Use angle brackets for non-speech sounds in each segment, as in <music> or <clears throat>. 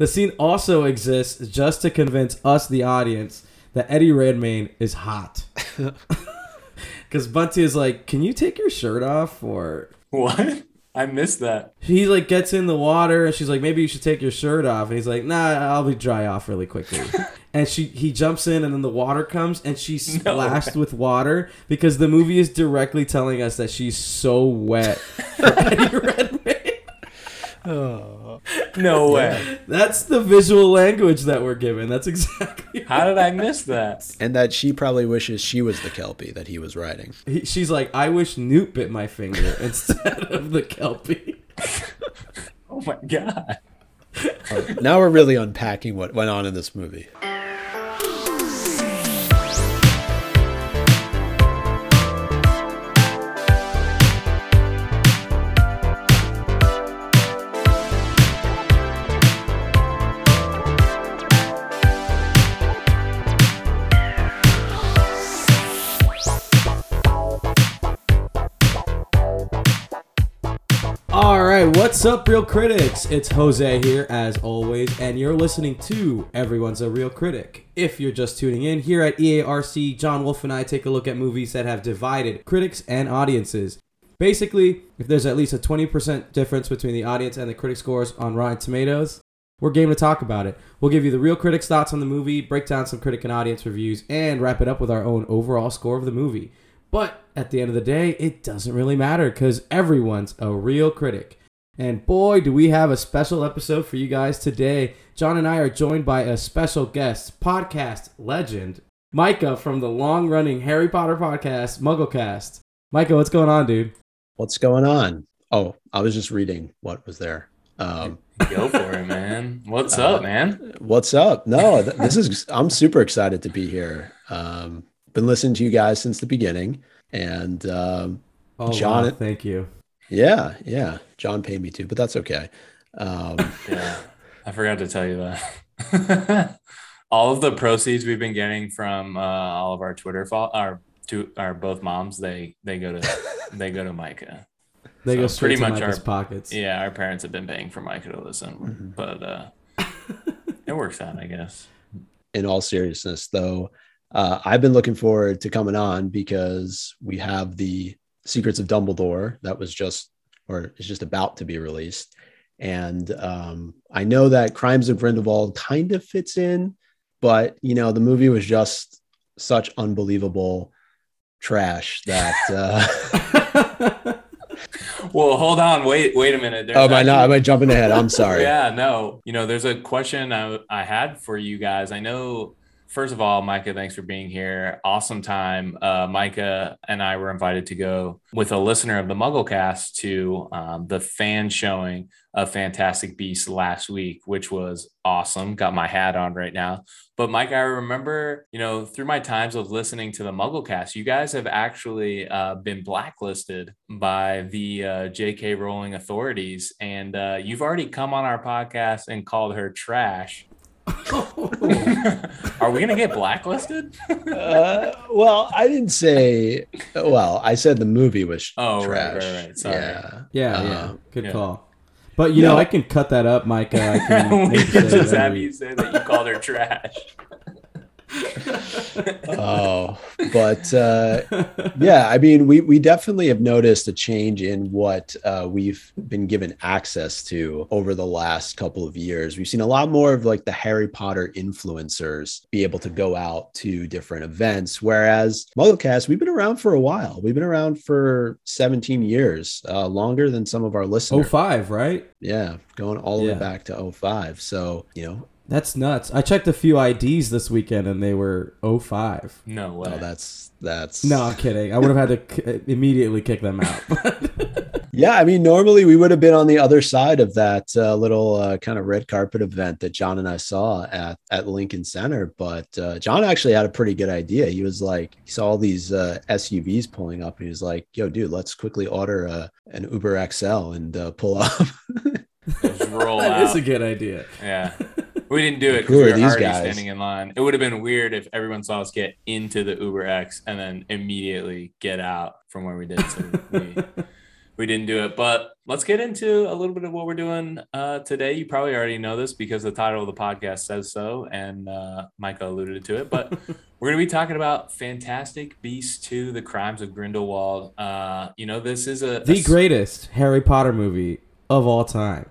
The scene also exists just to convince us, the audience, that Eddie Redmayne is hot. <laughs> Because Bunty is like, "Can you take your shirt off?" Or What? I missed that. he like gets in the water, and she's like, "Maybe you should take your shirt off." And he's like, "Nah, I'll be dry off really quickly." <laughs> and she he jumps in, and then the water comes, and she's No splashed with water because the movie is directly telling us that she's so wet. for <laughs> Eddie Redmayne. Oh. <laughs> No way. That's the visual language that we're given. That's exactly. How did I miss that? And that she probably wishes she was the Kelpie that he was riding. He, she's like, I wish Newt bit my finger <laughs> instead of the kelpie. <laughs> Oh my god. Now we're really unpacking what went on in this movie. Right, what's up, real critics? It's Jose here, as always, and you're listening to Everyone's a Real Critic. If you're just tuning in, here at EARC, John Wolf and I take a look at movies that have divided critics and audiences. Basically, if there's at least a 20% difference between the audience and the critic scores on Rotten Tomatoes, we're game to talk about it. We'll give you the real critics' thoughts on the movie, break down some critic and audience reviews, and wrap it up with our own overall score of the movie. But at the end of the day, it doesn't really matter because everyone's a real critic. And boy, do we have a special episode for you guys today. John and I are joined by a special guest, podcast legend, Micah from the long running Harry Potter podcast, Mugglecast. Micah, what's going on, dude? What's going on? Oh, I was just reading what was there. Um, Go for it, man. What's Uh, up, man? what's up? No, th- this is I'm super excited to be here. Um, been listening to you guys since the beginning, and um, Oh, John- wow, thank you. Yeah, yeah, John paid me too, but that's okay. Um, <laughs> Yeah. I forgot to tell you that. <laughs> all of the proceeds we've been getting from uh, all of our Twitter fo- our two our both moms, they they go to they go to Micah. They So go straight pretty to much Micah's our- pockets. Yeah, our parents have been paying for Micah to listen, but uh it works out, I guess. in all seriousness, though, uh, I've been looking forward to coming on because we have the Secrets of Dumbledore that was just, or is just about to be released. And um, I know that Crimes of Grindelwald kind of fits in, but you know, the movie was just such unbelievable trash that. Uh, <laughs> Well, hold on, wait, wait a minute. There's oh, am I not? Am I jumping ahead? I'm sorry. <laughs> Yeah, no. You know, there's a question I, I had for you guys. I know, first of all, Micah, thanks for being here. Awesome time. Uh, Micah and I were invited to go with a listener of the Mugglecast to um, the fan showing of Fantastic Beasts last week, which was awesome. Got my hat on right now. But Mike, I remember, you know, through my times of listening to the Mugglecast, you guys have actually uh, been blacklisted by the uh, J.K. Rowling authorities, and uh, you've already come on our podcast and called her trash. <laughs> Are we gonna get blacklisted? Uh, well, I didn't say. Well, I said the movie was Oh, right, trash. right, right. Sorry. Yeah. Yeah, Uh, yeah. Good yeah. call. But you know, I can cut that up, Micah. I <laughs> can we make could it just have you say that you called her trash. Oh, but uh, yeah, I mean, we we definitely have noticed a change in what uh, we've been given access to over the last couple of years. We've seen a lot more of like the Harry Potter influencers be able to go out to different events, whereas Mugglecast, we've been around for a while. We've been around for 17 years, uh, longer than some of our listeners. 05, right? Yeah, going all the Yeah. way back to 05. So, you know, That's nuts. I checked a few IDs this weekend and they were 05. No way. oh, that's that's No, I'm kidding. I would have had to k- immediately kick them out. <laughs> Yeah, I mean, normally we would have been on the other side of that uh, little uh, kind of red carpet event that John and I saw at at Lincoln Center. But uh, John actually had a pretty good idea. He was like, he saw all these uh, SUVs pulling up, and he was like, "Yo, dude, let's quickly order uh, an Uber XL and uh, pull up." <laughs> Just roll that out. is a good idea. Yeah. <laughs> We didn't do it Who because are we were these already guys? standing in line. It would have been weird if everyone saw us get into the Uber X and then immediately get out from where we did. So we, <laughs> we didn't do it. But let's get into a little bit of what we're doing uh, today. You probably already know this because the title of the podcast says so, and uh, Micah alluded to it. But <laughs> we're going to be talking about Fantastic Beasts 2 The Crimes of Grindelwald. Uh, you know, this is a. The a, greatest Harry Potter movie of all time.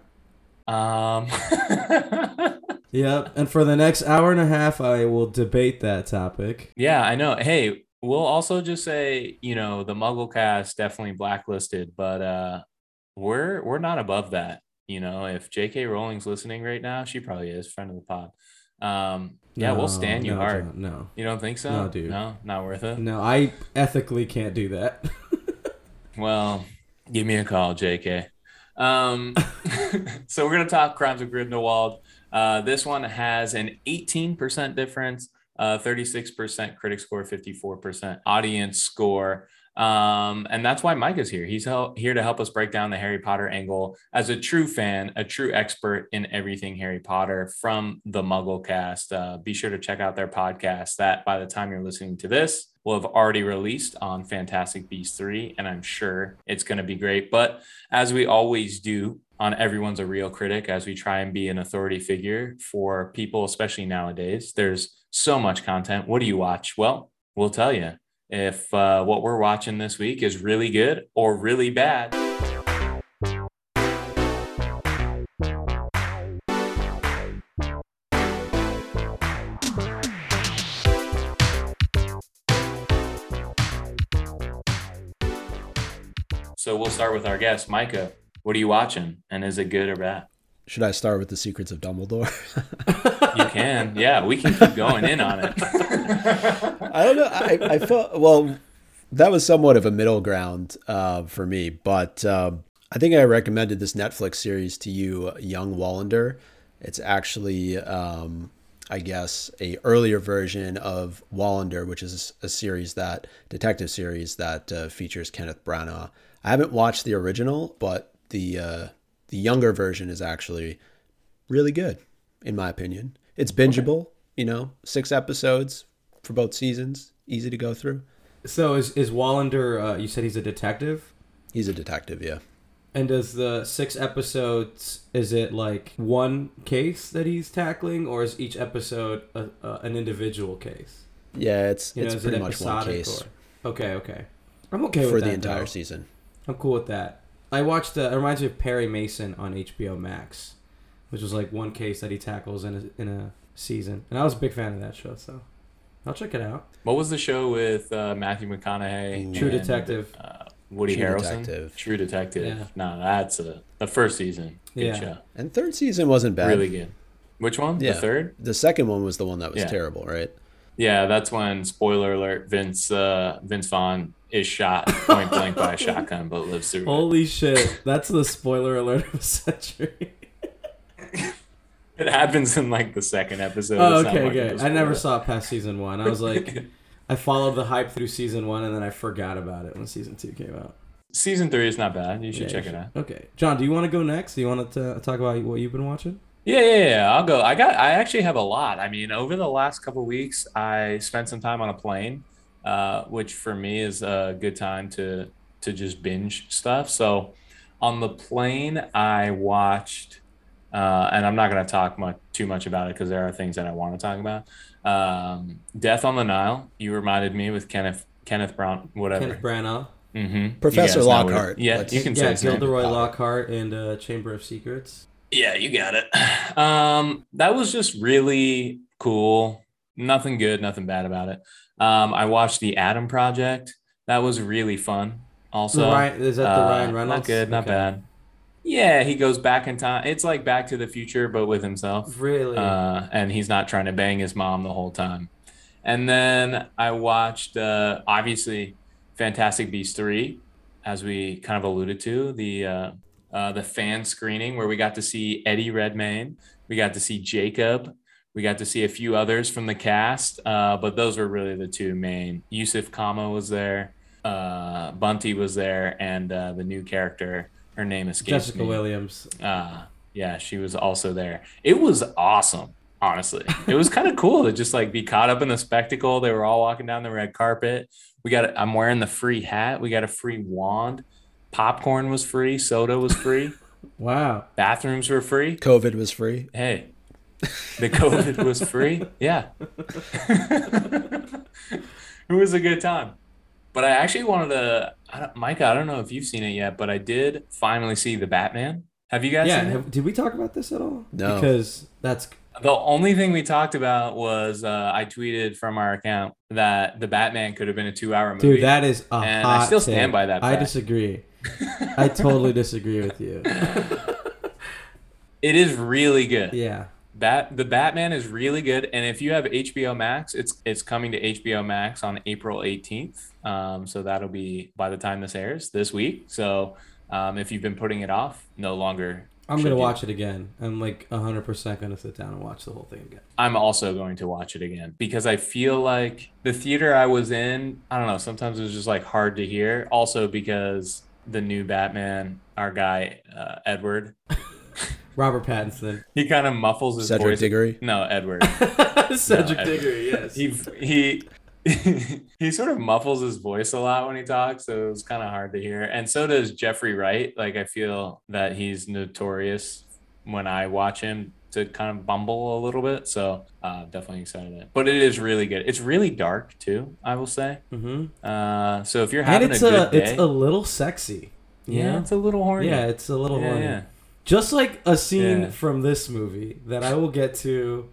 Um, <laughs> Yep. And for the next hour and a half, I will debate that topic. yeah, I know. Hey, we'll also just say, you know, the Muggle cast definitely blacklisted, but uh, we're we're not above that. You know, if J.K. Rowling's listening right now, she probably is friend of the pod. Um, yeah, No, we'll stand you no, hard. John, No. You don't think so? No, dude. No, not worth it. No, I ethically can't do that. <laughs> Well, give me a call, JK. Um, <laughs> so we're gonna talk Crimes of Grindelwald. Uh, this one has an 18% difference, uh, 36% critic score, 54% audience score. Um, and that's why Mike is here. He's hel- here to help us break down the Harry Potter angle as a true fan, a true expert in everything Harry Potter from the Muggle cast. Uh, be sure to check out their podcast that by the time you're listening to this will have already released on Fantastic Beasts 3. And I'm sure it's going to be great. But as we always do on Everyone's a Real Critic, as we try and be an authority figure for people, especially nowadays, there's so much content. What do you watch? Well, we'll tell you if uh, what we're watching this week is really good or really bad. So we'll start with our guest, Micah. What are you watching, and is it good or bad? Should I start with the secrets of Dumbledore? <laughs> You can, yeah, we can keep going in on it. <laughs> I don't know. I, I felt well. That was somewhat of a middle ground uh, for me, but um, I think I recommended this Netflix series to you, Young Wallander. It's actually, um, I guess, a earlier version of Wallander, which is a series that detective series that uh, features Kenneth Branagh. I haven't watched the original, but the uh, the younger version is actually really good, in my opinion. It's bingeable, you know, six episodes for both seasons, easy to go through. so is is Wallander? Uh, you said he's a detective, He's a detective, yeah. and does the six episodes? Is it like one case that he's tackling, or is each episode a, a, an individual case? Yeah, it's You know, it's is pretty it much one case or- Okay, okay. I'm okay with for the entire though. season. I'm cool with that. I watched. Uh, it reminds me of Perry Mason on HBO Max, which was like one case that he tackles in a in a season, and I was a big fan of that show. So I'll check it out. What was the show with uh, Matthew McConaughey? True and, Detective. Uh, Woody True Harrelson. Detective. True Detective. Yeah. No, that's a the first season. Good Yeah. show. And third season wasn't bad. Really good. Which one? Yeah. The third? The second one was the one that was Yeah. terrible, right? Yeah, that's when spoiler alert Vince uh, Vince Vaughn is shot point blank by a shotgun but lives through it. Holy shit! That's the spoiler alert of the century. It happens in like the second episode. oh, okay, good. a I never saw it past season one. I was like, <laughs> I followed the hype through season one, and then I forgot about it when season two came out. Season three is not bad. You should Yeah, check you it out. Okay, John, do you want to go next? Do you want to talk about what you've been watching? Yeah, yeah, yeah. I'll go. I got. I actually have a lot. I mean, over the last couple weeks, I spent some time on a plane, uh, which for me is a good time to to just binge stuff. So, on the plane, I watched, uh, and I'm not going to talk much too much about it because there are things that I want to talk about. Um, Death on the Nile. You reminded me with Kenneth Kenneth Brown, whatever. Kenneth Branagh. Mm-hmm. Professor Lockhart. Yeah, Let's- you can say Yeah, his name. Gilderoy Lockhart and uh, Chamber of Secrets. Yeah, you got it. Um, that was just really cool. Nothing good, nothing bad about it. Um, I watched the Adam Project. That was really fun. Also, Ryan, is that the Uh, Ryan Reynolds? Not good, not Okay. bad. Yeah, he goes back in time. It's like Back to the Future, but with himself. Really? Uh, and he's not trying to bang his mom the whole time. And then I watched, uh, obviously, Fantastic Beasts 3, as we kind of alluded to, the uh, uh, the fan screening where we got to see Eddie Redmayne, we got to see Jacob, we got to see a few others from the cast, uh, but those were really the two main. Yusuf Kama was there, uh, Bunty was there, and uh, the new character, her name escapes Jessica me. Williams. Uh, yeah, she was also there. It was awesome, honestly. It was kind of cool to just like be caught up in the spectacle. They were all walking down the red carpet. We got, I'm wearing the free hat. We got a free wand. Popcorn was free. Soda was free. <laughs> Wow. Bathrooms were free. COVID was free. Hey, the COVID was free. Yeah. it was a good time. But I actually wanted to, I don't, Micah, I don't know if you've seen it yet, but I did finally see The Batman. Have you guys Yeah. seen it? have- did we talk about this at all? No. Because that's The only thing we talked about was uh, I tweeted from our account that The Batman could have been a two hour movie. dude. That is a And I still stand take. by that I disagree. <laughs> I totally disagree with you. it is really good. Yeah. Bat the Batman is really good, and if you have HBO Max, it's it's coming to HBO Max on April 18th. Um, so that'll be by the time this airs this week. So um, if you've been putting it off, no longer. I'm gonna you. watch it again. I'm like 100% gonna sit down and watch the whole thing again. I'm also going to watch it again because I feel like the theater I was in, I don't know, sometimes it was just like hard to hear. Also because the new Batman, our guy uh, Edward, Robert Pattinson, he kind of muffles his Cedric voice. Diggory. No, Edward. <laughs> Cedric I- Diggory. Yes. he he <laughs> he sort of muffles his voice a lot when he talks, so it was kind of hard to hear. And so does Jeffrey Wright. Like I feel that he's notorious when I watch him to kind of bumble a little bit. So uh, definitely excited. About it. But it is really good. It's really dark too. I will say. hmm Uh, so if you're And having it's a a, good day, it's a little sexy. you yeah, know? it's a little horny. Yeah, it's a little yeah, horny. yeah. Just like a scene Yeah. from this movie that I will get to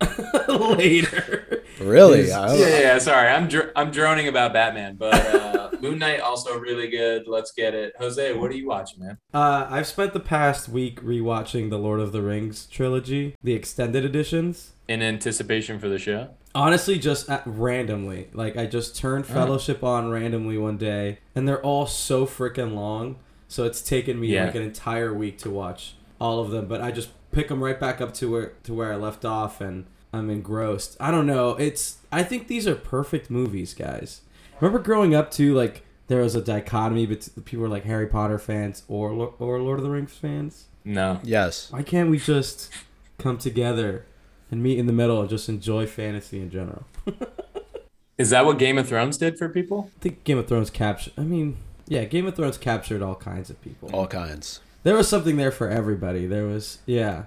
<laughs> later. Really? Is- Yeah, yeah, yeah, sorry, I'm dr- I'm droning about Batman, but uh, <laughs> Moon Knight also really good. Let's get it, Jose. What are you watching, man? Uh, I've spent the past week rewatching the Lord of the Rings trilogy, the extended editions. In anticipation for the show. Honestly, just at, randomly. Like, I just turned Oh. Fellowship on randomly one day, and they're all so freaking long. So it's taken me Yeah. like an entire week to watch all of them. But I just pick them right back up to where to where I left off, and I'm engrossed. I don't know. It's I think these are perfect movies, guys. Remember growing up too, like there was a dichotomy between people were like Harry Potter fans or or Lord of the Rings fans. No. yes. Why can't we just come together and meet in the middle and just enjoy fantasy in general? <laughs> Is that what Game of Thrones did for people? I think Game of Thrones captured. I mean, yeah, Game of Thrones captured all kinds of people. All kinds. There was something there for everybody. There was, yeah,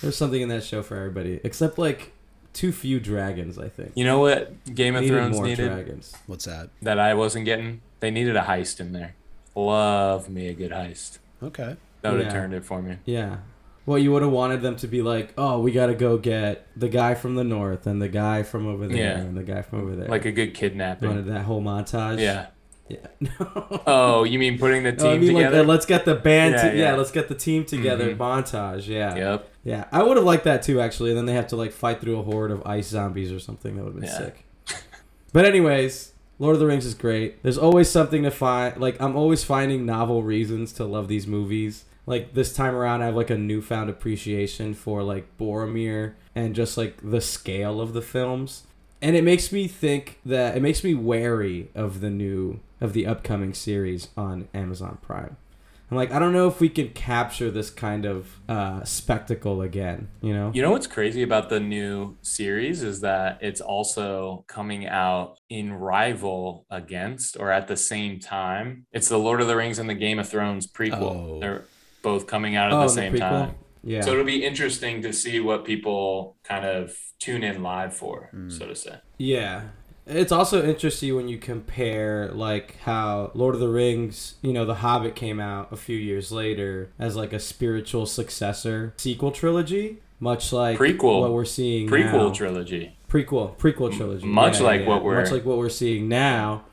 there was something in that show for everybody, except like too few dragons. I think You know what Game of needed Thrones more needed dragons. What's that? that I wasn't getting? They needed a heist in there. Love me a good heist. Okay. That would have Yeah. turned it for me. Yeah. Well, you would have wanted them to be like, oh, we got to go get the guy from the north and the guy from over there Yeah. and the guy from over there. Like a good You kidnapping. wanted that whole montage. Yeah. Yeah. No. <laughs> Oh, you mean putting the No, team I mean, like, together? uh, let's get the band. Yeah, to, yeah, yeah. let's get the team together. Mhm. Montage. Yeah. Yep. Yeah. I would have liked that too, actually. And then they have to like fight through a horde of ice zombies or something. That would have been Yeah. sick. But anyways, Lord of the Rings is great. There's always something to find. Like I'm always finding novel reasons to love these movies. Like this time around, I have like a newfound appreciation for like Boromir and just like the scale of the films. And it makes me think that it makes me wary of the new of the upcoming series on Amazon Prime. I'm like, I don't know if we can capture this kind of uh, spectacle again. You know? You know what's crazy about the new series is that it's also coming out in rival against or at the same time. It's the Lord of the Rings and the Game of Thrones prequel. Oh. They're both coming out at Oh, the the same prequel? time. Yeah. So it'll be interesting to see what people kind of tune in live for, Mm. so to say. Yeah. It's also interesting when you compare like how Lord of the Rings, you know, The Hobbit came out a few years later as like a spiritual successor sequel trilogy, much like Prequel. what we're seeing Prequel now. trilogy. prequel prequel trilogy. much like what we're- much like what we're seeing now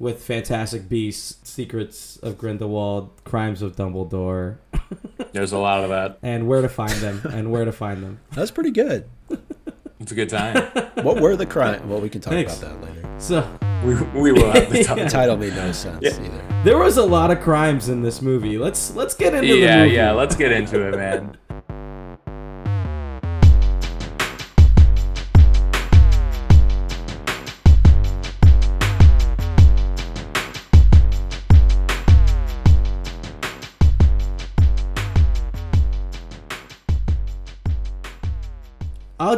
with Fantastic Beasts, Secrets of Grindelwald, Crimes of Dumbledore, <laughs> There's a lot of that. and where to find them and where to find them. That's pretty good. <laughs> It's a good time. <laughs> What were the crime? Well, we can talk Thanks. about that later. So we, we will have the <laughs> Yeah. The title made no sense Yeah. either. there was a lot of crimes in this movie. Let's let's get into the Yeah, yeah. Let's get into it, man. <laughs>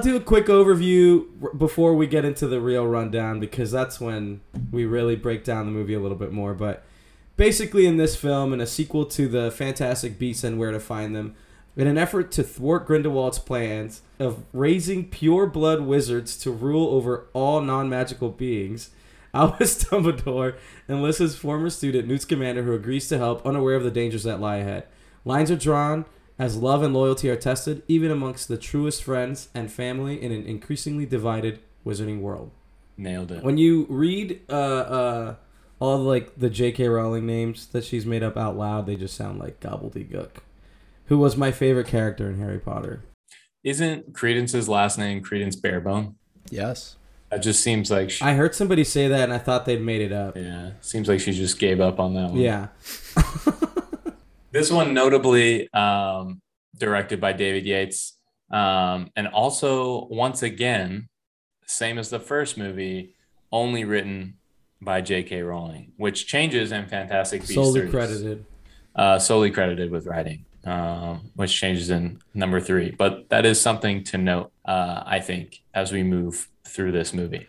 do a quick overview before we get into the real rundown because that's when we really break down the movie a little bit more. But basically, in this film, and a sequel to the Fantastic Beasts and Where to Find Them, in an effort to thwart Grindelwald's plans of raising pure blood wizards to rule over all non magical beings, <laughs> Albus Dumbledore enlists his former student, Newt Scamander, who agrees to help, unaware of the dangers that lie ahead. Lines are drawn as love and loyalty are tested, even amongst the truest friends and family in an increasingly divided wizarding world. Nailed it. When you read uh, uh, all like the J.K. Rowling names that she's made up out loud, they just sound like gobbledygook. Who was my favorite character in Harry Potter? Isn't Credence's last name Credence Barebone? Yes. That just seems like she, I heard somebody say that, and I thought they'd made it up. yeah, seems like she just gave up on that one. Yeah. <laughs> This one notably um, directed by David Yates, um, and also once again, same as the first movie, only written by J.K. Rowling, which changes in Fantastic Beasts. Solely 3. credited. uh, solely credited with writing, um, which changes in number three. But that is something to note, uh, I think, as we move through this movie.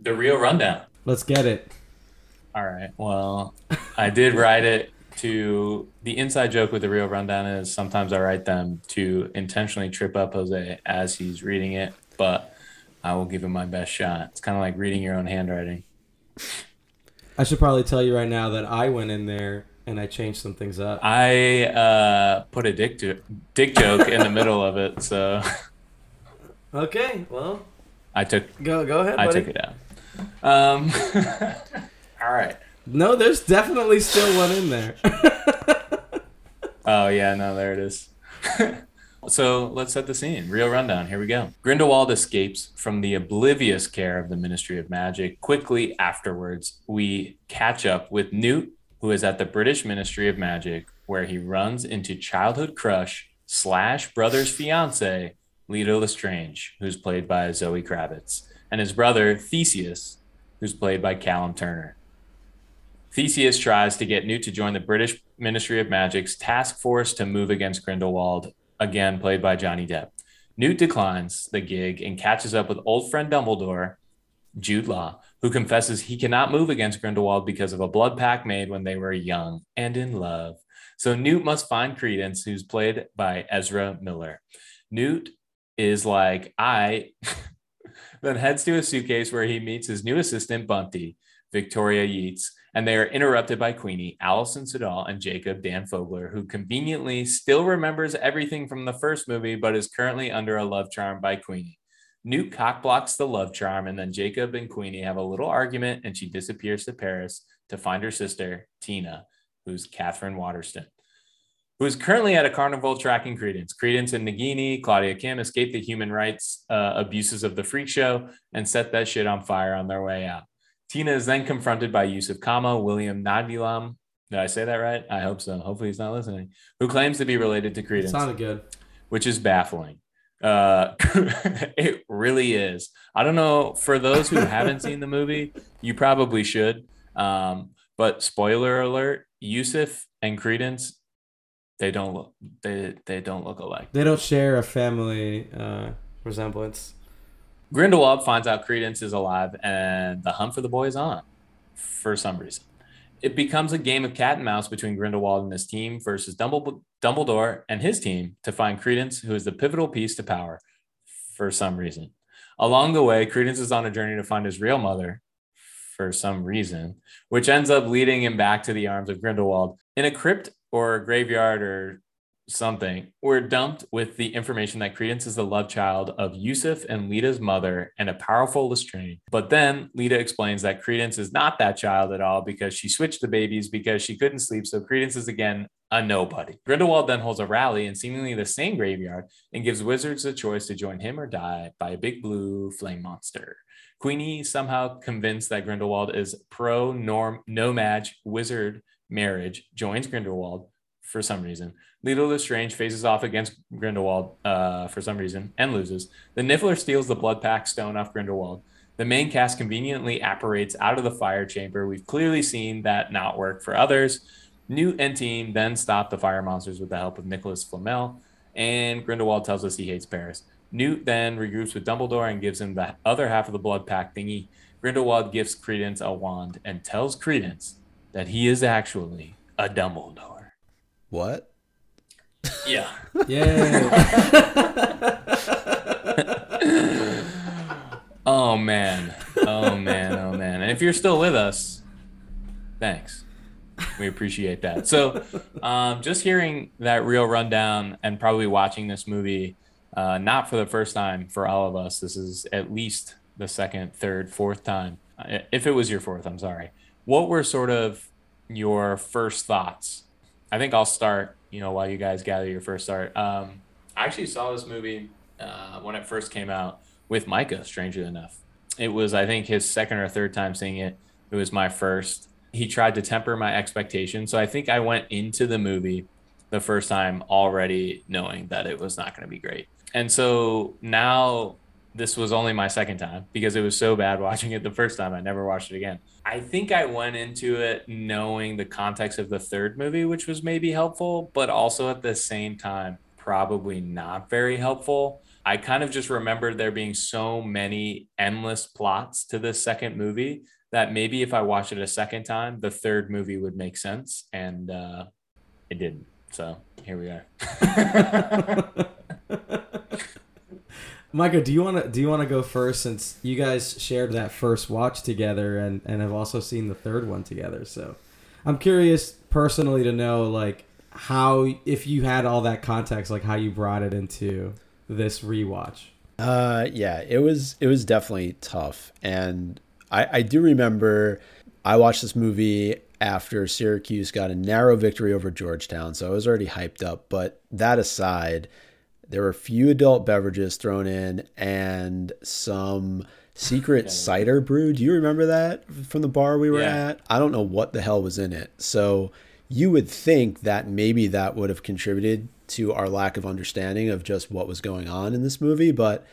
The real rundown. Let's get it. All right. Well, I did write it to the inside joke with the real rundown is sometimes I write them to intentionally trip up Jose as he's reading it, but I will give him my best shot. It's kind of like reading your own handwriting. I should probably tell you right now that I went in there and I changed some things up. I uh, put a dick jo- dick joke in the middle of it, so <laughs> Okay, well, I took go go ahead, I buddy. took it out. Um, <laughs> all right. No, there's definitely still one in there. Oh yeah, no, there it is. <laughs> so let's set the scene. Real rundown. Here we go. Grindelwald escapes from the oblivious care of the Ministry of Magic. Quickly afterwards, we catch up with Newt, who is at the British Ministry of Magic, where he runs into childhood crush slash brother's fiance, Leta Lestrange, who's played by Zoe Kravitz, and his brother Theseus, who's played by Callum Turner. Theseus tries to get Newt to join the British Ministry of Magic's task force to move against Grindelwald, again played by Johnny Depp. Newt declines the gig and catches up with old friend Dumbledore, Jude Law, who confesses he cannot move against Grindelwald because of a blood pact made when they were young and in love. So Newt must find Credence, who's played by Ezra Miller. Newt is like, I <laughs> then heads to a suitcase where he meets his new assistant, Bunty, Victoria Yeates, and they are interrupted by Queenie, Alison Sudol, and Jacob Dan Fogler, who conveniently still remembers everything from the first movie, but is currently under a love charm by Queenie. Newt cockblocks the love charm, and then Jacob and Queenie have a little argument, and she disappears to Paris to find her sister, Tina, who's Katherine Waterston, who is currently at a carnival tracking Credence. Credence and Nagini, Claudia Kim escape the human rights uh, abuses of the freak show and set that shit on fire on their way out. Tina is then confronted by Yusuf Kama, William Nadylam. Did I say that right? I hope so. Hopefully he's not listening. Who claims to be related to It Credence, sounded good. which is baffling. Uh, <laughs> it really is. I don't know. For those who haven't seen the movie, you probably should. Um, but spoiler alert: Yusuf and Credence, they don't look. They they don't look alike. They don't share a family uh, resemblance. Grindelwald finds out Credence is alive and the hunt for the boy is on for some reason. It becomes a game of cat and mouse between Grindelwald and his team versus Dumbledore and his team to find Credence, who is the pivotal piece to power for some reason. Along the way, Credence is on a journey to find his real mother for some reason, which ends up leading him back to the arms of Grindelwald in a crypt or a graveyard or something, we're dumped with the information that Credence is the love child of Yusuf and Leta's mother and a powerful Lestrange. But then Leta explains that Credence is not that child at all because she switched the babies because she couldn't sleep. So Credence is again a nobody. Grindelwald then holds a rally in seemingly the same graveyard and gives wizards a choice to join him or die by a big blue flame monster. Queenie somehow convinced that Grindelwald is pro norm No-Maj wizard marriage, joins Grindelwald for some reason. Leta Lestrange faces off against Grindelwald uh, for some reason and loses. The Niffler steals the blood pact stone off Grindelwald. The main cast conveniently apparates out of the fire chamber. We've clearly seen that not work for others. Newt and team then stop the fire monsters with the help of Nicholas Flamel, and Grindelwald tells us he hates Paris. Newt then regroups with Dumbledore and gives him the other half of the blood pact thingy. Grindelwald gives Credence a wand and tells Credence that he is actually a Dumbledore. What? Yeah. Yeah. <laughs> oh man. Oh man. Oh man. And if you're still with us, thanks. We appreciate that. So, um, just hearing that real rundown and probably watching this movie, uh, not for the first time for all of us. This is at least the second, third, fourth time. Uh, If it was your fourth, I'm sorry. What were sort of your first thoughts? I think I'll start. You know, while you guys gather your first start. Um, I actually saw this movie uh, when it first came out with Micah. Strangely enough, it was I think his second or third time seeing it. It was my first. He tried to temper my expectations, so I think I went into the movie the first time already knowing that it was not going to be great. And so now this was only my second time because it was so bad watching it the first time. I never watched it again. I think I went into it knowing the context of the third movie, which was maybe helpful, but also at the same time, probably not very helpful. I kind of just remembered there being so many endless plots to this second movie that maybe if I watched it a second time, the third movie would make sense. And uh, it didn't. So here we are. <laughs> <laughs> Micah, do you want to do you want to go first since you guys shared that first watch together and and have also seen the third one together? So, I'm curious personally to know like how if you had all that context, like how you brought it into this rewatch. Uh, yeah, it was it was definitely tough, and I I do remember I watched this movie after Syracuse got a narrow victory over Georgetown, so I was already hyped up. But that aside, there were a few adult beverages thrown in and some secret cider brew. Do you remember that from the bar we were Yeah. at? I don't know what the hell was in it. So you would think that maybe that would have contributed to our lack of understanding of just what was going on in this movie. But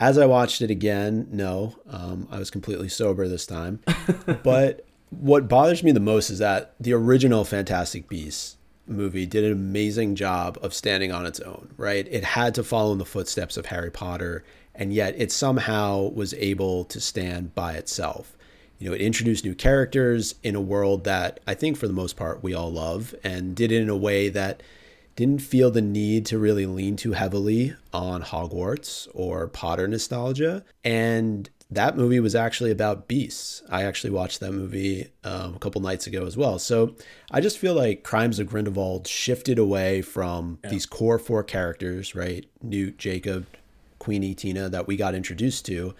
as I watched it again, no, um, I was completely sober this time. <laughs> but what bothers me the most is that the original Fantastic Beasts movie did an amazing job of standing on its own, right? It had to follow in the footsteps of Harry Potter, and yet it somehow was able to stand by itself. You know, it introduced new characters in a world that I think for the most part we all love and did it in a way that didn't feel the need to really lean too heavily on Hogwarts or Potter nostalgia. And that movie was actually about beasts. I actually watched that movie um, a couple nights ago as well. So I just feel like Crimes of Grindelwald shifted away from these core four characters, right? Newt, Jacob, Queenie, Tina, that we got introduced to,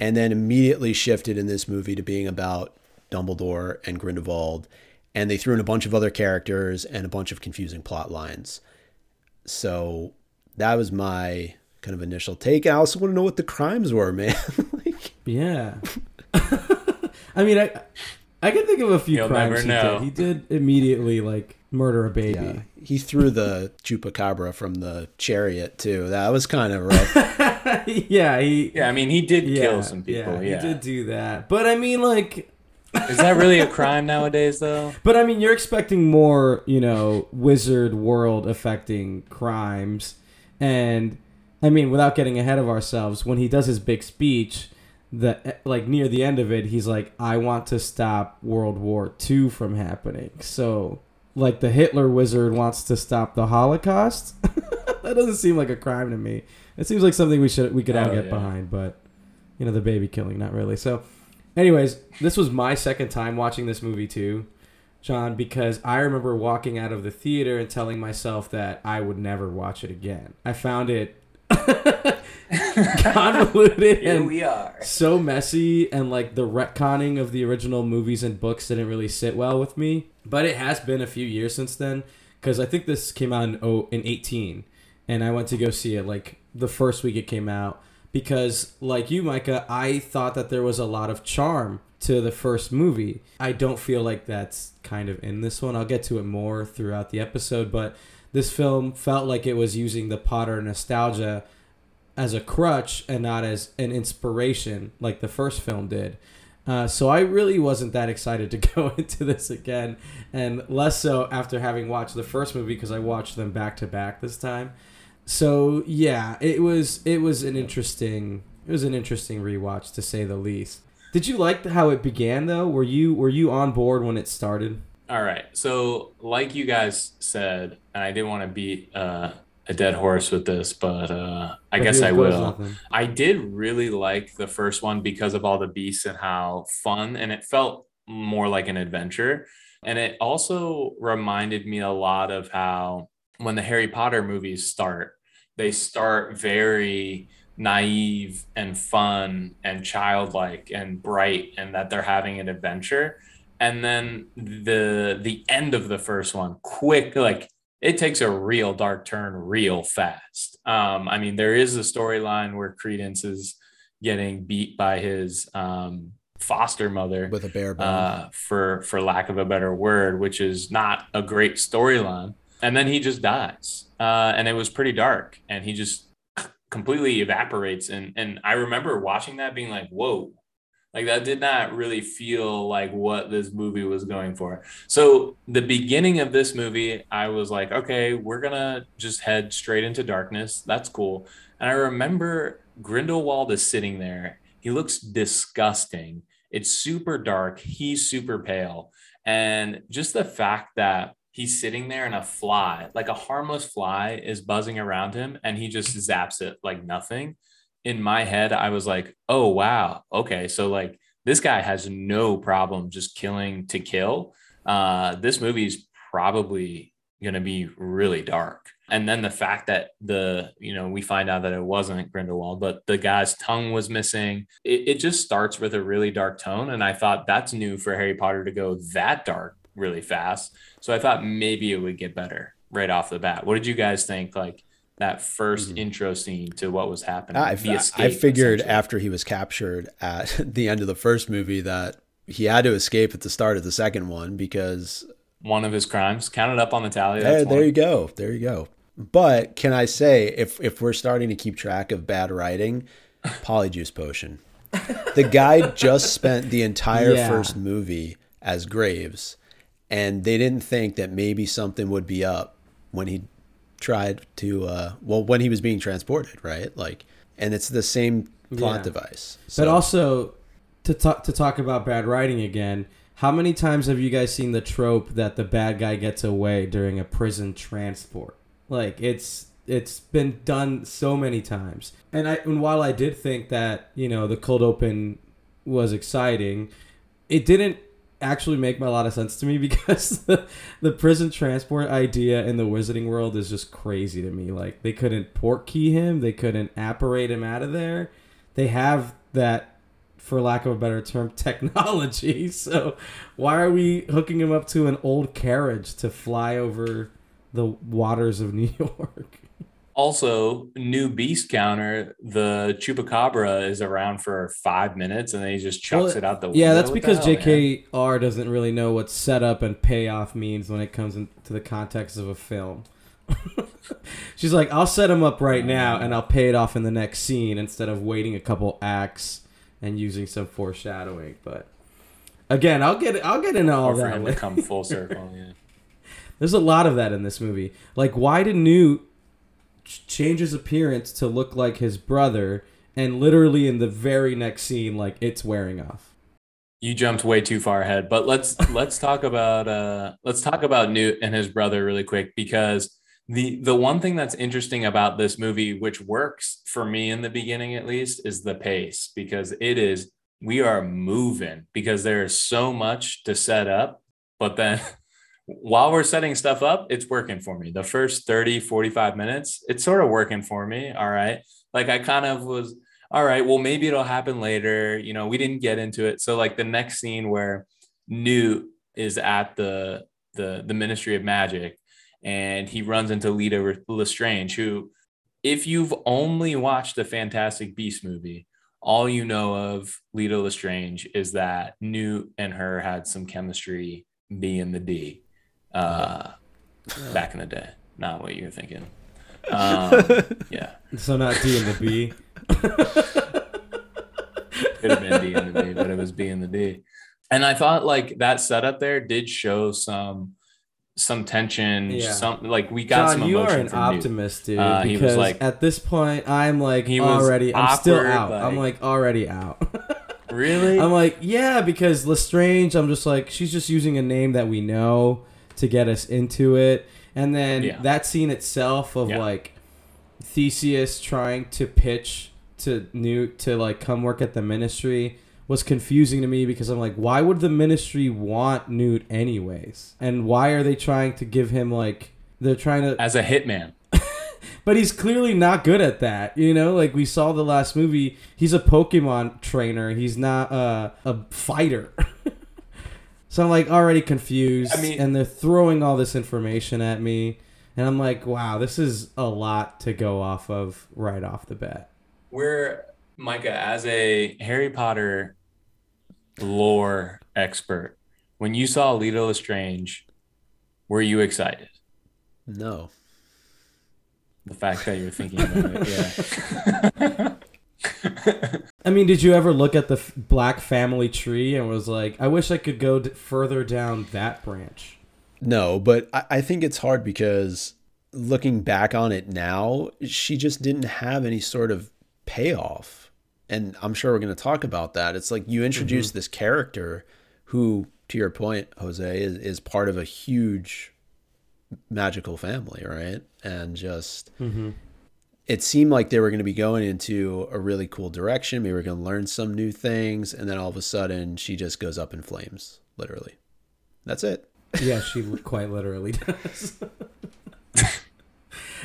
and then immediately shifted in this movie to being about Dumbledore and Grindelwald. And they threw in a bunch of other characters and a bunch of confusing plot lines. So that was my kind of initial take. I also want to know what the crimes were, <laughs> man. Like, Yeah. <laughs> I mean, I I can think of a few You'll crimes never he know. did. He did immediately like murder a baby. yeah, he threw the chupacabra from the chariot too. That was kind of rough. <laughs> Yeah, he yeah, I mean, he did yeah, kill some people. Yeah. he did do that. But I mean, like, <laughs> Is that really a crime nowadays, though? but I mean, you're expecting more, you know, wizard world affecting crimes, and I mean, without getting ahead of ourselves, when he does his big speech, the like near the end of it, he's like, "I want to stop World War II from happening." So, like, the Hitler wizard wants to stop the Holocaust. <laughs> that doesn't seem like a crime to me. It seems like something we should we could all Oh, get yeah. behind, but you know, the baby killing, not really. So, anyways, this was my second time watching this movie too, John, because I remember walking out of the theater and telling myself that I would never watch it again. I found it <laughs> <laughs> convoluted and are. so messy and like the retconning of the original movies and books didn't really sit well with me. But it has been a few years since then because i think this came out in, oh, in 18 and i went to go see it like the first week it came out. Because like you micah i thought that there was a lot of charm to the first movie. I don't feel like that's kind of in this one. I'll get to it more throughout the episode but this film felt like it was using the potter nostalgia as a crutch and not as an inspiration like the first film did. Uh, so I really wasn't that excited to <laughs> go into this again, and less so after having watched the first movie because I watched them back to back this time. So yeah, it was it was an interesting it was an interesting rewatch to say the least. Did you like how it began though? Were you were you on board when it started? All right. So, like you guys said, and I didn't want to beat uh, a dead horse with this, but uh, I But guess I will. nothing. I did really like the first one because of all the beasts and how fun, and it felt more like an adventure. And it also reminded me a lot of how when the Harry Potter movies start, they start very naive and fun and childlike and bright and that they're having an adventure and then the the end of the first one quick like it takes a real dark turn real fast um i mean there is a storyline where credence is getting beat by his um foster mother with a bare bone. uh, for for lack of a better word, which is not a great storyline. And then he just dies, uh, and it was pretty dark, and he just completely evaporates. And and I remember watching that, being like, "Whoa." Like that did not really feel like what this movie was going for. So the beginning of this movie, I was like, okay, we're gonna just head straight into darkness. That's cool. And I remember Grindelwald is sitting there. He looks disgusting. It's super dark. He's super pale. And just the fact that he's sitting there and a fly, like a harmless fly, is buzzing around him and he just zaps it like nothing. In my head, I was like, oh, wow. Okay. So, like, this guy has no problem just killing to kill. Uh, this movie's probably going to be really dark. And then the fact that the, you know, we find out that it wasn't Grindelwald, but the guy's tongue was missing. It, it just starts with a really dark tone. And I thought that's new for Harry Potter to go that dark really fast. So I thought maybe it would get better right off the bat. What did you guys think? Like that 1st Mhm. intro scene to what was happening? I, the I figured after he was captured at <laughs> the end of the first movie that he had to escape at the start of the second one because one of his crimes counted up on the tally. there, there you go. There you go. But can I say if if we're starting to keep track of bad writing, <laughs> polyjuice potion. The guy just spent the entire Yeah. first movie as Graves, and they didn't think that maybe something would be up when he tried to uh well when he was being transported, right? Like and it's the same plot Yeah. device. But also to talk to talk about bad writing again. How many times have you guys seen the trope that the bad guy gets away during a prison transport? Like it's it's been done so many times. And I and while I did think that, you know, the cold open was exciting, it didn't actually make a lot of sense to me <laughs> because the, the prison transport idea in the wizarding world is just crazy to me. Like they couldn't port key him, they couldn't apparate him out of there. They have that for lack of a better term, <laughs> technology. <laughs> So why are we hooking him up to an old carriage to fly over the waters of New York? Also, new beast counter, the chupacabra is around for five minutes and then he just chucks Well, it out the window. Yeah, that's What because hell, man? JKR doesn't really know what setup and payoff means when it comes into the context of a film. <laughs> She's like, I'll set him up right now and I'll pay it off in the next scene instead of waiting a couple acts and using some foreshadowing. But again, I'll get I'll get into all Or for that. him to come full <laughs> circle. Yeah. There's a lot of that in this movie. Like, why did Newt change his appearance to look like his brother? And literally in the very next scene, like it's wearing off. You jumped way too far ahead, but let's <laughs> let's talk about uh let's talk about Newt and his brother really quick because the the one thing that's interesting about this movie which works for me in the beginning at least is the pace because it is we are moving because there is so much to set up but then <laughs> while we're setting stuff up it's working for me. The first 30 45 minutes it's sort of working for me all right? Like i kind of was all right well maybe it'll happen later you know we didn't get into it. So like the next scene where newt is at the the the ministry of magic and he runs into Leta Lestrange, who, if you've only watched the Fantastic Beast movie, all you know of Leta Lestrange is that Newt and her had some chemistry B in the D uh, back in the day. Not what you're thinking. Um, yeah, So not D and the B. could have been D and the B, but it was B and the D. And I thought like that setup there did show some some tension, Yeah. some like we got John, some you are an optimist, dude. Uh, he was because like- at this point, I'm like He was already. I'm still out. I'm like- like already out. really? <laughs> I'm like, yeah, because Lestrange, I'm just like, she's just using a name that we know to get us into it. And then Yeah. that scene itself of Yeah. like Theseus trying to pitch to Newt to like come work at the ministry was confusing to me because I'm like, why would the ministry want Newt anyways? And why are they trying to give him like they're trying to As a hitman. <laughs> but he's clearly not good at that. You know, like we saw the last movie, he's a Pokemon trainer. He's not uh, a fighter. <laughs> so I'm like already confused. I mean- and they're throwing all this information at me. And I'm like, wow, this is a lot to go off of right off the bat. We're Micah, as a Harry Potter lore expert, when you saw Leta Lestrange, were you excited? No. The fact that you're thinking about it, yeah. <laughs> I mean, did you ever look at the f- Black family tree and was like, I wish I could go d- further down that branch? No, but I, I think it's hard because looking back on it now, she just didn't have any sort of payoff. And I'm sure we're going to talk about that. It's like you mm-hmm. introduce this character who, to your point, Jose, is, is part of a huge magical family, right? And just mm-hmm. It seemed like they were going to be going into a really cool direction. Maybe we are going to learn some new things. And then all of a sudden, she just goes up in flames, literally. That's it. Yeah, she quite literally does. <laughs>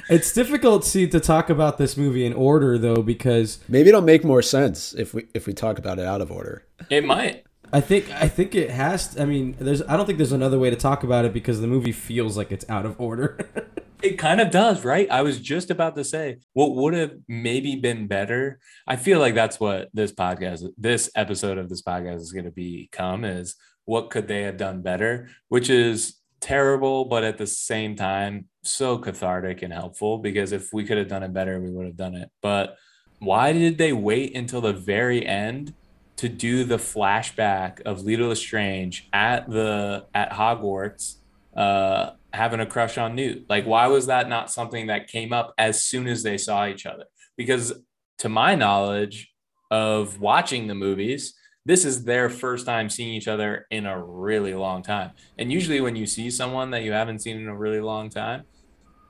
it's difficult see, to talk about this movie in order though because Maybe it'll make more sense if we if we talk about it out of order. It might. I think I think it has. I mean, there's I don't think there's another way to talk about it because the movie feels like it's out of order. <laughs> It kind of does, right? I was just about to say what would have maybe been better. I feel like that's what this podcast, this episode of this podcast is going to become is what could they have done better, which is terrible, but at the same time, so cathartic and helpful because if we could have done it better, we would have done it. But why did they wait until the very end to do the flashback of Leta Lestrange at the at Hogwarts? Uh, having a crush on Newt. Like, why was that not something that came up as soon as they saw each other? Because, to my knowledge of watching the movies, this is their first time seeing each other in a really long time. And usually, when you see someone that you haven't seen in a really long time,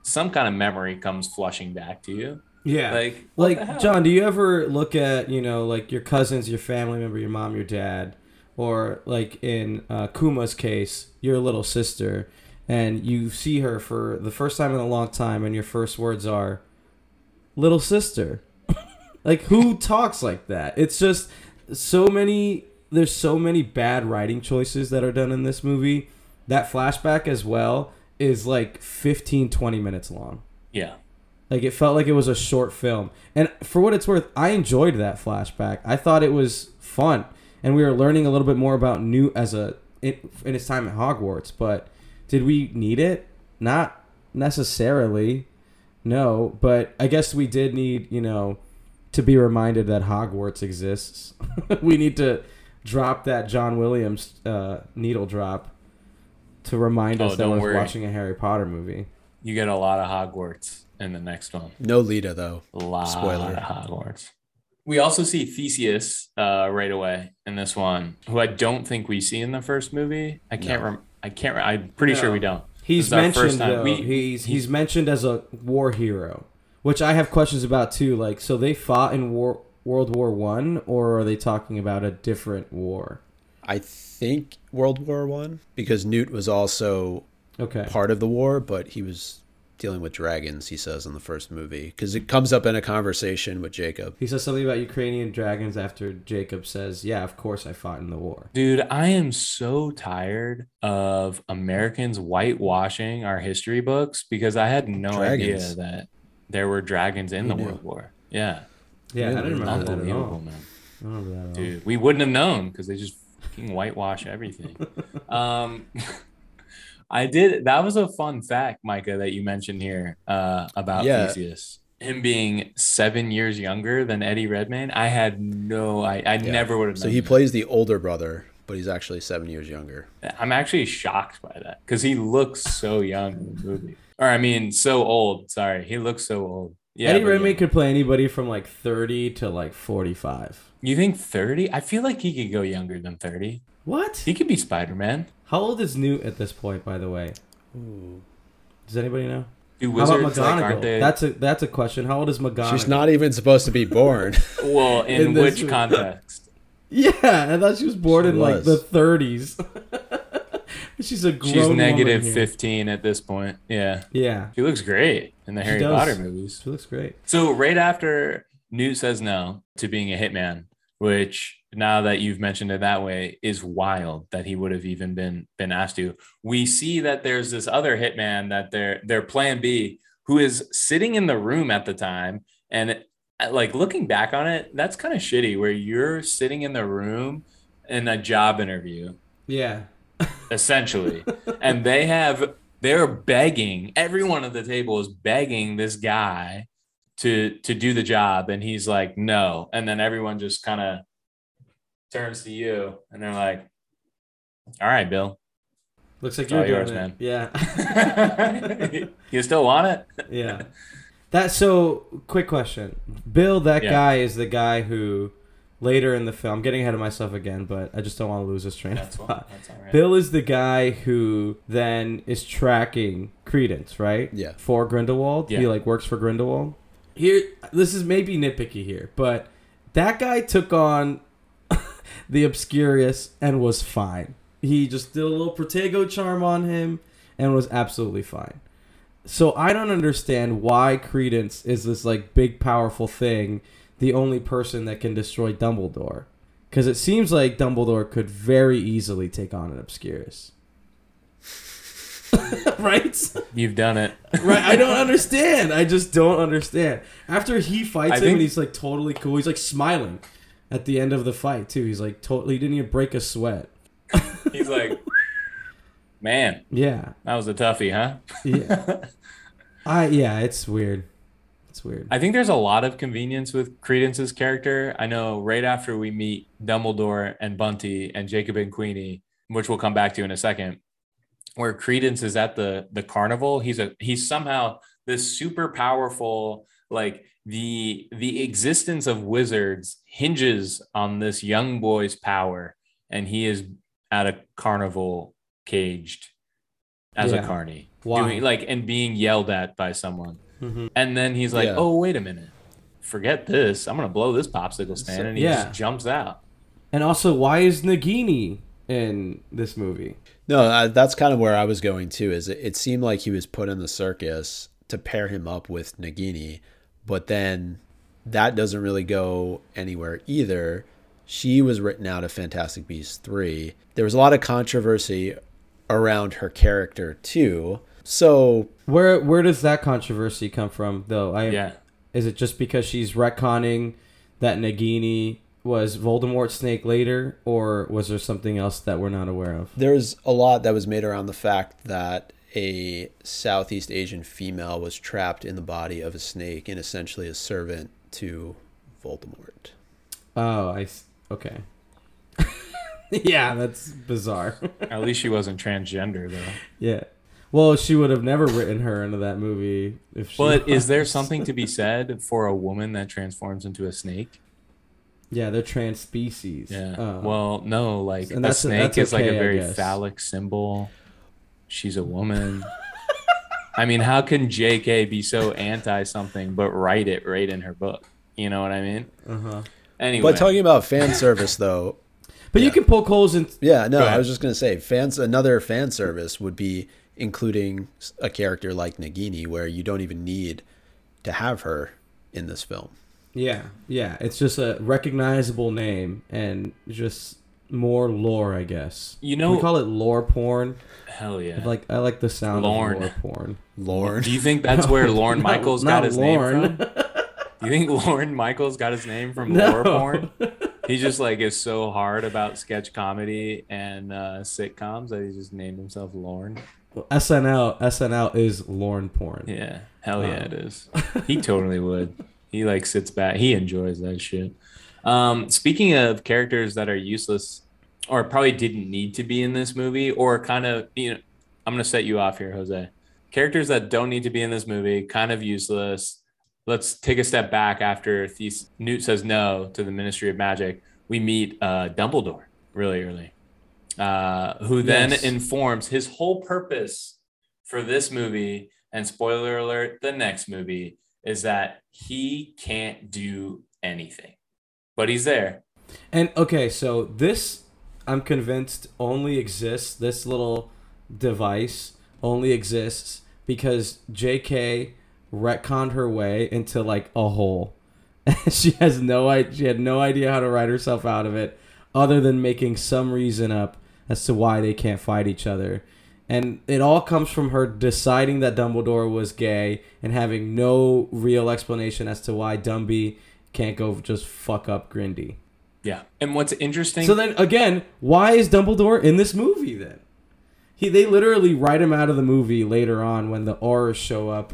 some kind of memory comes flushing back to you. Yeah. Like, Like? John, do you ever look at you know like your cousins, your family member, your mom, your dad, or like in uh, Kama's case, your little sister, and you see her for the first time in a long time, and your first words are, "Little sister." <laughs> like who talks like that? It's just so many. There's so many bad writing choices that are done in this movie. That flashback as well is like 15, 20 minutes long. Yeah. Like it felt like it was a short film. And for what it's worth, I enjoyed that flashback. I thought it was fun, and we were learning a little bit more about Newt as a in, in his time at Hogwarts. But did we need it? Not necessarily. No, but I guess we did need you know to be reminded that Hogwarts exists. <laughs> we need to drop that John Williams uh, needle drop to remind Oh, us that we're watching a Harry Potter movie. You get a lot of Hogwarts in the next one. No Leta though. A lot Spoiler. of Hogwarts. We also see Theseus uh, right away in this one, who I don't think we see in the first movie. I can't. No. Rem- I can't. Re- I'm pretty sure we don't. He's This is our first mentioned though. We- he's he's mentioned as a war hero, which I have questions about too. Like, so they fought in war World War One, or are they talking about a different war? I think World War One because Newt was also Okay. part of the war, but he was dealing with dragons. He says in the first movie because it comes up in a conversation with Jacob. He says something about Ukrainian dragons after Jacob says, "Yeah, of course I fought in the war." Dude, I am so tired of Americans whitewashing our history books because I had no idea that there were dragons in Who the knew? World War. Yeah. Yeah, I didn't remember that at all. man. I don't remember that at all. Dude, we wouldn't have known because they just fucking whitewash everything. <laughs> um, I did. That was a fun fact, Micah, that you mentioned here uh, about Yeah. Theseus. Him being seven years younger than Eddie Redmayne. I had no. I, I Yeah. never would have. So he that. plays the older brother, but he's actually seven years younger. I'm actually shocked by that because he looks so young in the movie. Or I mean, so old. Sorry, he looks so old. Yeah, Eddie Redmayne yeah. could play anybody from like 30 to like 45. You think 30? I feel like he could go younger than 30. What? He could be Spider Man. How old is Newt at this point, by the way? Does anybody know? Do How about wizards like McGonagall? they? That's a that's a question. How old is McGonagall? She's not even supposed to be born. <laughs> well, in, in which movie. context? <laughs> Yeah, I thought she was born She in like the 30s. <laughs> She's a grown She's woman here. 15 at this point. Yeah. Yeah, She looks great in the She Harry does. Potter movies. she looks great. So right after Newt says no to being a hitman, which now that you've mentioned it that way is wild that he would have even been been asked to. We see that there's this other hitman that their their plan B who is sitting in the room at the time. And uh, like looking back on it, that's kind of shitty where you're sitting in the room in a job interview. Yeah, essentially. <laughs> and they have they're begging everyone at the table is begging this guy to to do the job. And he's like no. And then everyone just kind of turns to you and they're like all right bill looks like It's you're doing yours, it. man. Yeah, <laughs> you still want it <laughs> yeah. That so quick question. Bill, that Yeah. guy is the guy who later in the film. I'm getting ahead of myself again, but I just don't want to lose this train that's, of thought. that's all right Bill is the guy who then is tracking Credence, right? Yeah. For Grindelwald. He like works for Grindelwald. Here this is maybe nitpicky here, but that guy took on the Obscurus and was fine. He just did a little Protego charm on him and was absolutely fine. So I don't understand why Credence is this like big powerful thing, the only person that can destroy Dumbledore. Because it seems like Dumbledore could very easily take on an Obscurus. <laughs> right? you've done it Right. I don't <laughs> understand. I just don't understand. After he fights I him think- and he's like totally cool, he's like smiling at the end of the fight too. He's like totally he didn't even break a sweat. he's like man Yeah. that was a toughie huh Yeah. <laughs> I yeah, it's weird. It's weird. I think there's a lot of convenience with Credence's character. I know right after we meet Dumbledore and Bunty and Jacob and Queenie, which we'll come back to in a second, where Credence is at the the carnival, he's a he's somehow this super powerful like the the existence of wizards hinges on this young boy's power and he is at a carnival caged as Yeah. a carny Why? doing like and being yelled at by someone Mhm. and then he's like, Yeah. "Oh, wait a minute. Forget this. I'm gonna blow this popsicle stand." And he Yeah. just jumps out. And also, why is Nagini in this movie? No, uh, that's kind of where I was going too. Is it, it seemed like he was put in the circus to pair him up with Nagini, but then that doesn't really go anywhere either. She was written out of Fantastic Beasts three. There was a lot of controversy around her character too. So Where where does that controversy come from, though? I Yeah. is it just because she's retconning that Nagini was Voldemort's snake later, or was there something else that we're not aware of? there's a lot that was made around the fact that a Southeast Asian female was trapped in the body of a snake and essentially a servant to Voldemort. Oh, I okay. <laughs> yeah, that's bizarre. At least she wasn't transgender though. yeah. Well, she would have never written her into that movie if she. But is there <laughs> something to be said for a woman that transforms into a snake? Yeah, they're trans species. Yeah. Uh, well, no, like and a snake that's is like a very phallic symbol. She's a woman. I mean, how can JK be so anti something but write it right in her book? You know what I mean? uh-huh. Anyway, But talking about fan <laughs> service though, But you can poke holes in. yeah, no, I was just gonna say fans. Another fan service would be including a character like Nagini, where you don't even need to have her in this film. Yeah, yeah. It's just a recognizable name and just more lore, I guess. You Can we call it lore porn. hell yeah. I like I like the sound Lorne. of lore porn. Lord, Do you think that's <laughs> where Lorne Not- Michaels not got his Lorne. name from? Do you think Lorne Michaels got his name from <laughs> No. lore porn? He just like is so hard about sketch comedy and uh, sitcoms that he just named himself Lorne. SNL SNL is Lorne porn. Yeah, hell yeah, Oh. it is. <laughs> He totally would. He like sits back. He enjoys that shit. Um, speaking of characters that are useless or probably didn't need to be in this movie, or kind of, you know, I'm gonna set you off here, Jose. Characters that don't need to be in this movie, kind of useless. let's take a step back after Thes- Newt says no to the Ministry of Magic. We meet uh, Dumbledore really early, uh, who then Yes. informs his whole purpose for this movie. And spoiler alert, the next movie is that he can't do anything, but he's there. And okay, so this I'm convinced only exists. This little device only exists because J.K. retconned her way into like a hole. <laughs> she has no idea. She had no idea how to write herself out of it, other than making some reason up as to why they can't fight each other. And it all comes from her deciding that Dumbledore was gay and having no real explanation as to why Dumby can't go just fuck up Grindy. Yeah. And what's interesting? So then again, why is Dumbledore in this movie then? He they literally write him out of the movie later on when the Aurors show up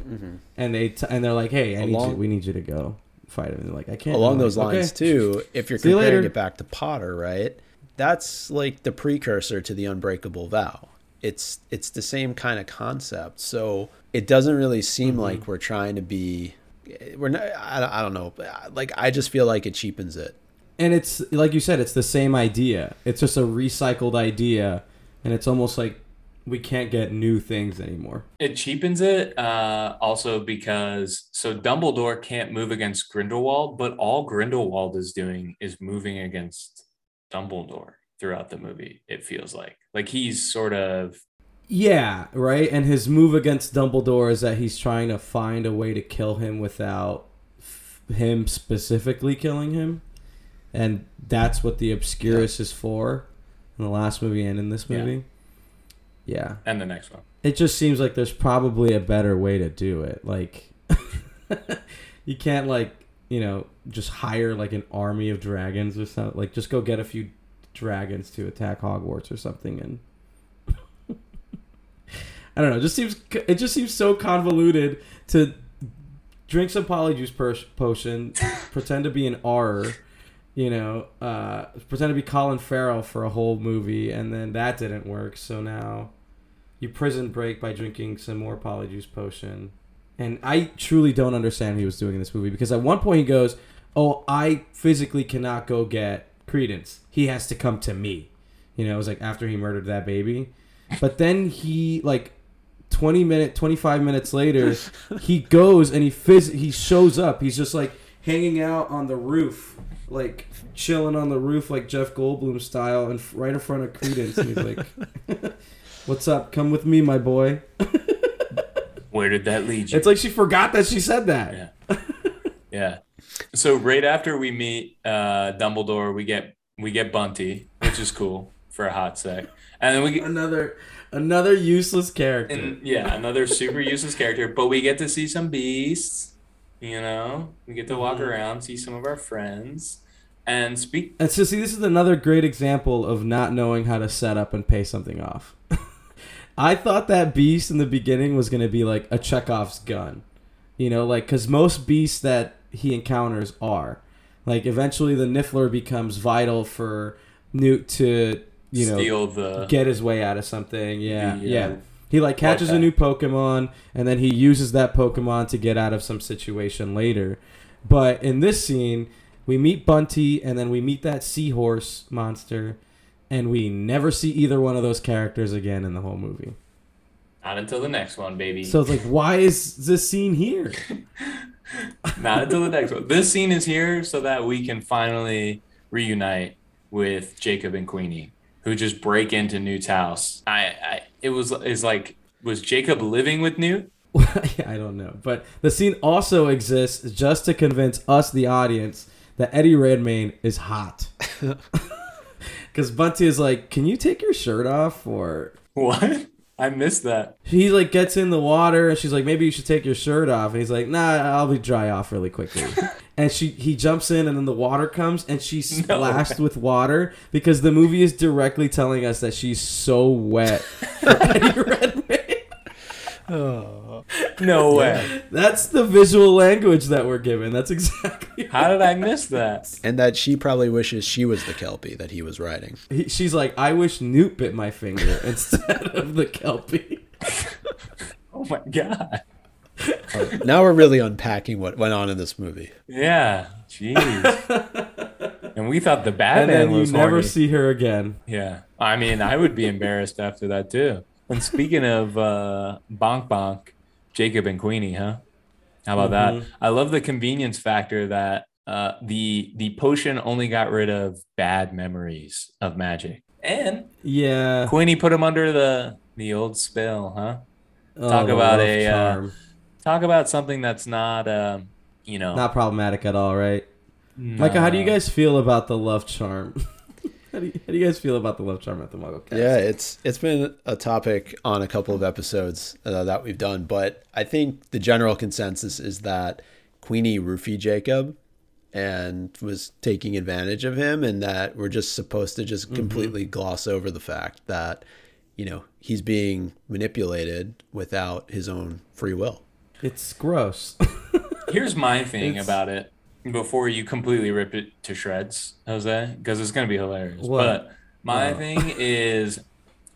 and they t- and they're like, "Hey, I need you, we need you to go fight him." And they're like, "I can't." along I'm those like, lines "Okay." too if you're See comparing later. it back to potter right that's like the precursor to the unbreakable vow it's it's the same kind of concept so it doesn't really seem Mm-hmm. like we're trying to be we're not I, I don't know like i just feel like it cheapens it And it's like you said, it's the same idea. It's just a recycled idea, and it's almost like we can't get new things anymore. It cheapens it uh, also because so Dumbledore can't move against Grindelwald, but all Grindelwald is doing is moving against Dumbledore throughout the movie. It feels like like he's sort of Yeah, right. And his move against Dumbledore is that he's trying to find a way to kill him without f- him specifically killing him, and that's what the Obscurus is for in the last movie and in this Yeah. movie. Yeah. and the next one. It just seems like there's probably a better way to do it. Like, <laughs> you can't like you know just hire like an army of dragons or something. Like, just go get a few dragons to attack Hogwarts or something, and <laughs> I don't know. It just seems it just seems so convoluted to drink some polyjuice per- potion, pretend to be an Auror. You know, uh, pretend to be Colin Farrell for a whole movie, and then that didn't work. So now you prison break by drinking some more polyjuice potion. And I truly don't understand what he was doing in this movie because at one point he goes, "Oh, I physically cannot go get Credence. He has to come to me." You know, it was like after he murdered that baby. But then he like 20 minute 25 minutes later, he <laughs> goes and he phys- he shows up. He's just like hanging out on the roof, like chilling on the roof like Jeff Goldblum style and f- right in front of Credence and he's like <laughs> What's up? Come with me, my boy. <laughs> Where did that lead you? It's like she forgot that she said that. Yeah. yeah. So right after we meet uh, Dumbledore, we get we get Bunty, which is cool for a hot sec, and then we get Another another useless character. and yeah another super useless character, but we get to see some beasts. You know, we get to walk Mhm. around, see some of our friends, and speak. And so, see, this is another great example of not knowing how to set up and pay something off. <laughs> I thought that beast in the beginning was going to be like a Chekhov's gun. You know, like, because most beasts that he encounters are. Like, eventually the Niffler becomes vital for Newt to, you know, steal the get his way out of something. Yeah, the, uh, yeah. He like catches a new Pokemon and then he uses that Pokemon to get out of some situation later. But in this scene, we meet Bunty and then we meet that seahorse monster and we never see either one of those characters again in the whole movie. Not until the next one, baby. So it's like why is this scene here? <laughs> Not until the next one. This scene is here so that we can finally reunite with Jacob and Queenie, who just break into Newt's house. I, I it was is like was Jacob living with Newt? <laughs> I don't know. But the scene also exists just to convince us, the audience, that Eddie Redmayne is hot. <laughs> <laughs> Because Bunty is like, "Can you take your shirt off?" Or What? I missed that. he like gets in the water, and she's like, "Maybe you should take your shirt off." And he's like, "Nah, I'll be dry off really quickly." And she he jumps in, and then the water comes, and she's <laughs> splashed with water because the movie is directly telling us that she's so wet for <laughs> Eddie Redmayne. oh No way. That's the visual language that we're given. That's exactly. How did I miss that? and that she probably wishes she was the kelpie that he was riding He, she's like, I wish Newt bit my finger instead of the kelpie. <laughs> Oh my god. <laughs> now we're really unpacking what went on in this movie. Yeah, jeez. <laughs> and we thought the bad and Batman then you never horny. see her again. Yeah, I mean, I would be embarrassed after that too. And speaking of uh, bonk bonk, Jacob and Queenie, huh? How about Mhm. that? I love the convenience factor that uh, the the potion only got rid of bad memories of magic, and Yeah. Queenie put him under the the old spell, huh? Oh, Talk the about love a, uh, charm. Talk about something that's not, um, you know, Not problematic at all, right? Micah, how do you guys feel about the love charm? <laughs> how, do you, how do you guys feel about the love charm at the Muggle Cast? Yeah, it's it's been a topic on a couple of episodes uh, that we've done, but I think the general consensus is that Queenie roofied Jacob and was taking advantage of him, and that we're just supposed to just completely gloss over the fact that you know he's being manipulated without his own free will. It's gross. <laughs> Here's my thing It's- about it before you completely rip it to shreds, Jose, because it's going to be hilarious. What? But my thing <laughs> is,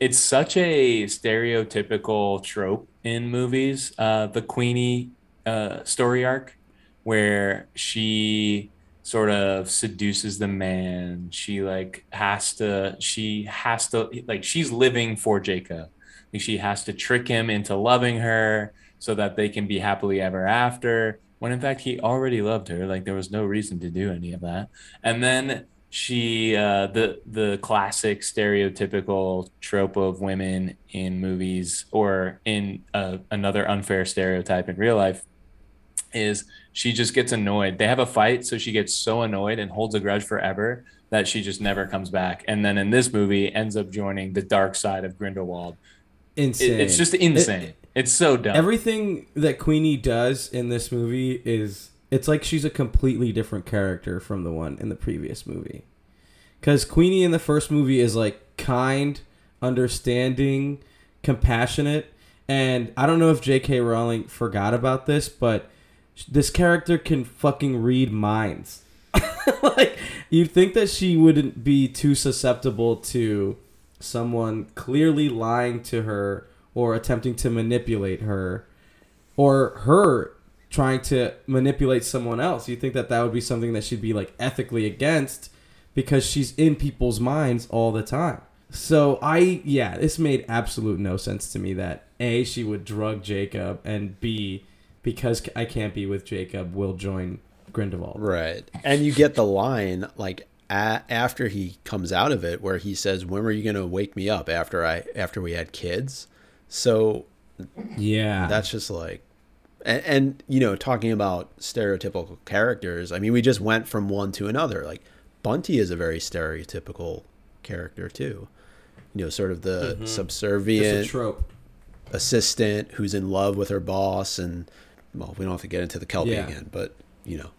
it's such a stereotypical trope in movies, uh, the Queenie uh, story arc, where she sort of seduces the man. She like has to, she has to, like, she's living for Jacob. Like, she has to trick him into loving her so that they can be happily ever after. When in fact he already loved her. Like there was no reason to do any of that. And then she uh the the classic stereotypical trope of women in movies or in uh, another unfair stereotype in real life is she just gets annoyed. They have a fight so she gets so annoyed and holds a grudge forever that she just never comes back. And then in this movie ends up joining the dark side of grindelwald. Insane. it, it's just insane it's so dumb Everything that Queenie does in this movie is it's like she's a completely different character from the one in the previous movie. Cuz Queenie in the first movie is like kind, understanding, compassionate, and I don't know if J.K. Rowling forgot about this, but this character can fucking read minds. <laughs> like you'd think that she wouldn't be too susceptible to someone clearly lying to her or attempting to manipulate her or her trying to manipulate someone else you think that that would be something that she'd be like ethically against because she's in people's minds all the time so i yeah this made absolute no sense to me that a she would drug jacob and b because i can't be with jacob will join grindelwald Right. And you get the line like a- after he comes out of it where he says, "When were you going to wake me up after I after we had kids?" So yeah that's just like and, and you know talking about stereotypical characters i mean we just went from one to another like bunty is a very stereotypical character too you know sort of the mm-hmm. a subservient trope assistant who's in love with her boss and well we don't have to get into the kelpie Yeah. again but you know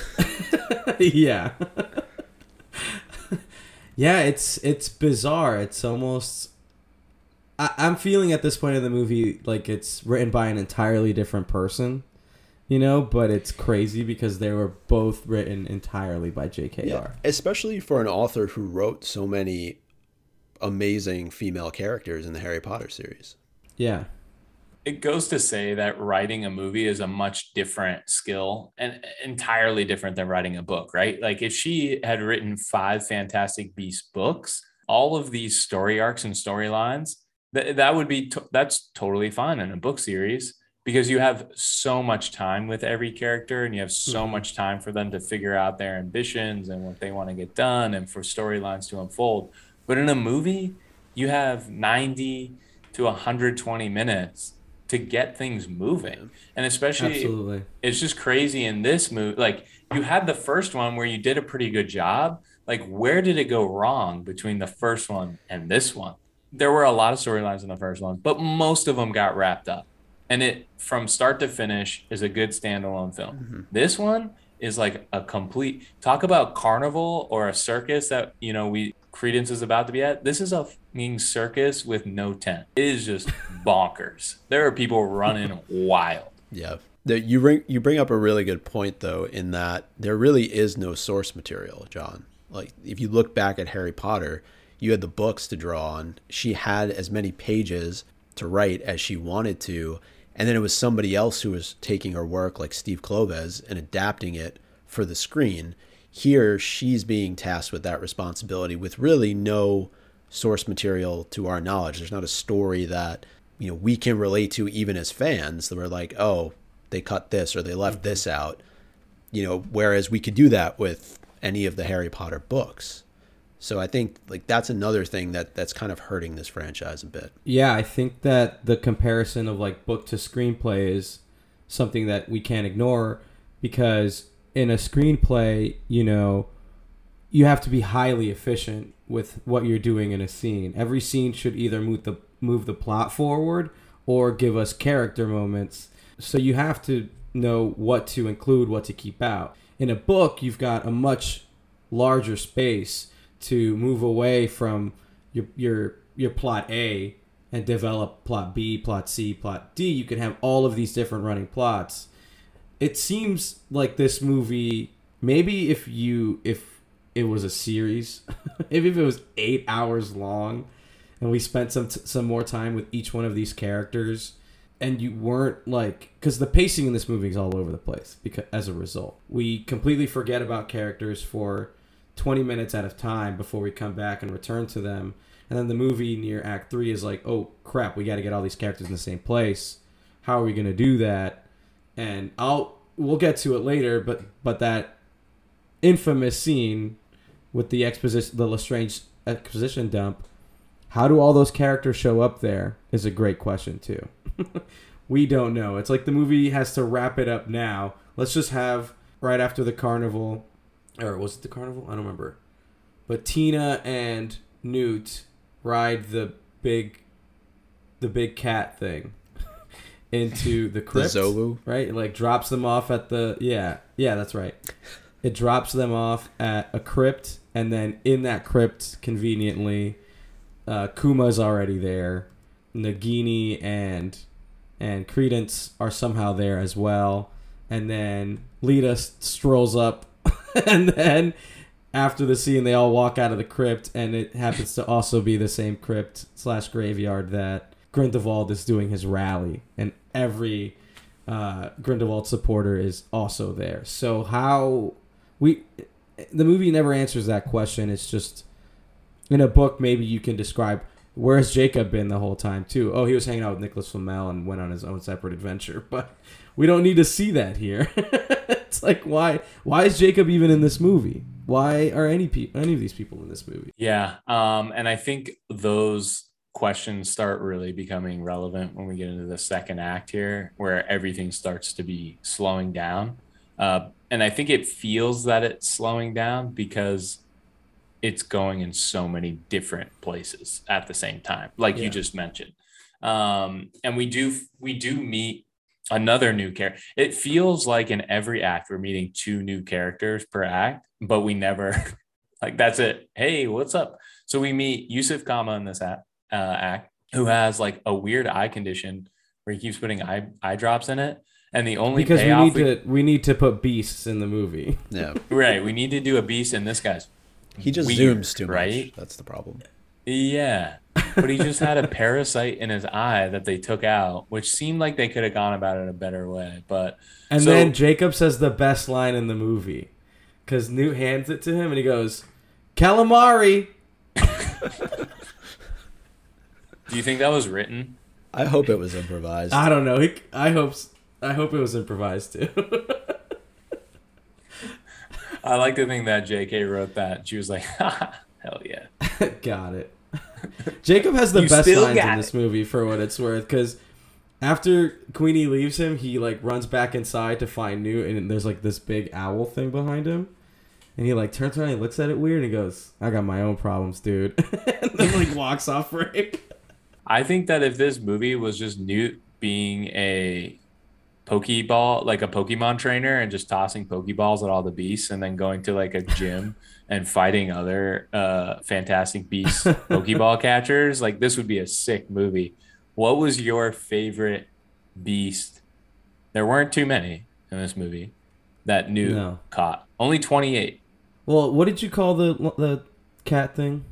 <laughs> yeah. <laughs> yeah, it's it's bizarre. It's almost I, I'm feeling at this point in the movie like it's written by an entirely different person. You know, but it's crazy because they were both written entirely by JKR. yeah especially for an author who wrote so many amazing female characters in the harry potter series Yeah. it goes to say that writing a movie is a much different skill and entirely different than writing a book, right? Like if she had written five Fantastic Beasts books, all of these story arcs and storylines, th- that would be to- that's totally fine in a book series because you have so much time with every character and you have so Mhm. much time for them to figure out their ambitions and what they want to get done and for storylines to unfold. But in a movie, you have 90 to 120 minutes to get things moving. And especially Absolutely. it's just crazy in this movie. Like you had the first one where you did a pretty good job. Like where did it go wrong between the first one and this one? There were a lot of storylines in the first one, but most of them got wrapped up. And it from start to finish is a good standalone film. Mm-hmm. This one is like a complete talk about carnival or a circus that you know we Credence is about to be at. This is a fucking circus with no tent. It is just <laughs> bonkers. There are people running wild. Yeah. The, you bring you bring up a really good point though in that there really is no source material, John. Like if you look back at Harry Potter, you had the books to draw on. She had as many pages to write as she wanted to, and then it was somebody else who was taking her work, like Steve Kloves, and adapting it for the screen. Here, she's being tasked with that responsibility with really no source material to our knowledge. There's not a story that you know we can relate to even as fans that we're like, oh, they cut this or they left mm-hmm. this out. You know, whereas we could do that with any of the Harry Potter books. So I think like that's another thing that that's kind of hurting this franchise a bit. Yeah, I think that the comparison of like book to screenplay is something that we can't ignore because in a screenplay, you know, you have to be highly efficient with what you're doing in a scene. Every scene should either move the move the plot forward or give us character moments. So you have to know what to include, what to keep out. In a book, you've got a much larger space to move away from your your your plot A and develop plot B, plot C, plot D. You can have all of these different running plots it seems like this movie maybe if you if it was a series <laughs> maybe if it was eight hours long and we spent some some more time with each one of these characters and you weren't like because the pacing in this movie is all over the place because as a result we completely forget about characters for 20 minutes out of time before we come back and return to them and then the movie near act 3 is like oh crap we got to get all these characters in the same place how are we going to do that and I'll we'll get to it later, but but that infamous scene with the exposition, the Lestrange exposition dump. How do all those characters show up there? Is a great question too. <laughs> we don't know. It's like the movie has to wrap it up now. Let's just have right after the carnival, or was it the carnival? I don't remember. But Tina and Newt ride the big, the big cat thing <laughs> into the crypt. The Right? It like drops them off at the yeah. Yeah, that's right. It drops them off at a crypt and then in that crypt conveniently uh, Kama's already there. Nagini and and Credence are somehow there as well. And then Leta strolls up <laughs> and then after the scene they all walk out of the crypt and it happens to also be the same crypt slash graveyard that Grindelwald is doing his rally, and every uh, Grindelwald supporter is also there. So how we the movie never answers that question. It's just in a book maybe you can describe where's Jacob been the whole time too. Oh, he was hanging out with Nicholas Flamel and went on his own separate adventure, <laughs> but we don't need to see that here. <laughs> it's like why why is Jacob even in this movie? Why are any people any of these people in this movie? Yeah, um, and I think those questions start really becoming relevant when we get into the second act here, where everything starts to be slowing down. Uh, and I think it feels that it's slowing down because it's going in so many different places at the same time, like yeah. you just mentioned. Um, and we do we do meet another new character. It feels like in every act we're meeting two new characters per act, but we never <laughs> like that's it. Hey, what's up? So we meet Yusuf Kama in this act uh, act who has like a weird eye condition where he keeps putting eye eye drops in it. And the only because we need we, to we need to put beasts in the movie. Yeah, <laughs> right. We need to do a beast in this guy's. He just weird, zooms too right? much. That's the problem. Yeah, but he just had a parasite in his eye that they took out, which seemed like they could have gone about it a better way. But and so, then Jacob says the best line in the movie because Newt hands it to him and he goes, "Calamari." Do you think that was written? I hope it was improvised. I don't know. He, I hope. I hope it was improvised too. I like to think that J.K. wrote that. She was like, <laughs> "Hell yeah, <laughs> got it." <laughs> Jacob has the best lines in this movie for what it's worth, because after Queenie leaves him, he like runs back inside to find Newt, and there's like this big owl thing behind him. And he like turns around and looks at it weird and he goes, I got my own problems, dude. <laughs> and then like walks off frame. I think that if this movie was just Newt being a Pokeball, like a Pokemon trainer, and just tossing Pokeballs at all the beasts, and then going to like a gym and fighting other uh, Fantastic Beasts <laughs> Pokeball catchers, like this would be a sick movie. What was your favorite beast? There weren't too many in this movie that new no. caught. Only twenty eight. Well, what did you call the the cat thing?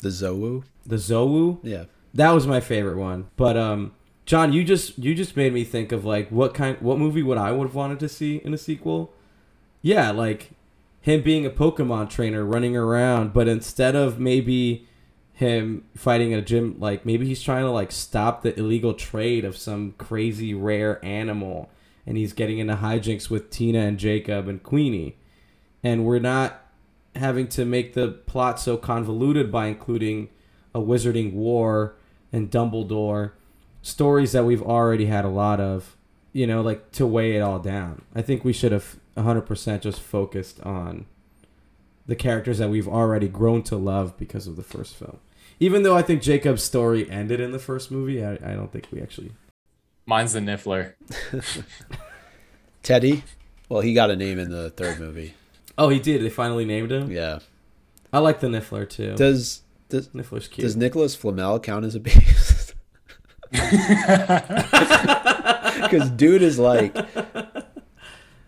The Zouwu. The Zouwu. Yeah. That was my favorite one. But um, John, you just you just made me think of like what kind what movie would I would have wanted to see in a sequel? Yeah, like him being a Pokemon trainer running around, but instead of maybe him fighting a gym, like maybe he's trying to like stop the illegal trade of some crazy rare animal, and he's getting into hijinks with Tina and Jacob and Queenie, and we're not having to make the plot so convoluted by including a wizarding war and Dumbledore stories that we've already had a lot of, you know, like to weigh it all down. I think we should have 100% just focused on the characters that we've already grown to love because of the first film. Even though I think Jacob's story ended in the first movie, I, I don't think we actually. Mine's the Niffler. <laughs> Teddy. Well, he got a name in the third movie. Oh, he did. They finally named him. Yeah. I like the Niffler too. Does does Niffler's cute. does Nicholas Flamel count as a beast? <laughs> Because dude is like,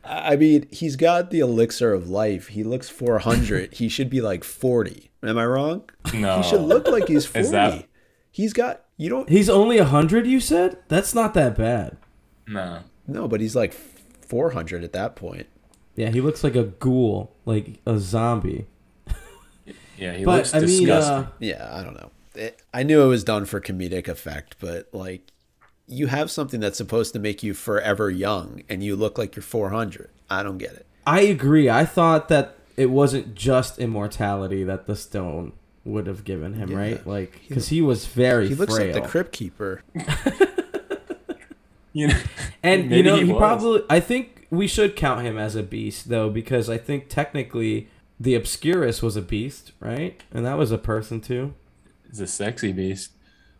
I mean, he's got the elixir of life. He looks 400. he should be like 40. Am I wrong? No. He should look like he's 40. <laughs> Is that- He's got you don't He's only hundred. You said that's not that bad. No. no, but he's like 400 at that point. Yeah, he looks like a ghoul, like a zombie. Yeah, he but looks I mean, disgusting. uh, Yeah, I don't know. It, I knew it was done for comedic effect, but like you have something that's supposed to make you forever young and you look like you're 400. I don't get it. I agree. I thought that it wasn't just immortality that the stone would have given him, Yeah. right? Like, because he was very He looks frail. like the crypt keeper. <laughs> you know, <laughs> and you know, he he, probably. I think we should count him as a beast, though, because I think technically the Obscurus was a beast, right? And that was a person too. He's a sexy beast.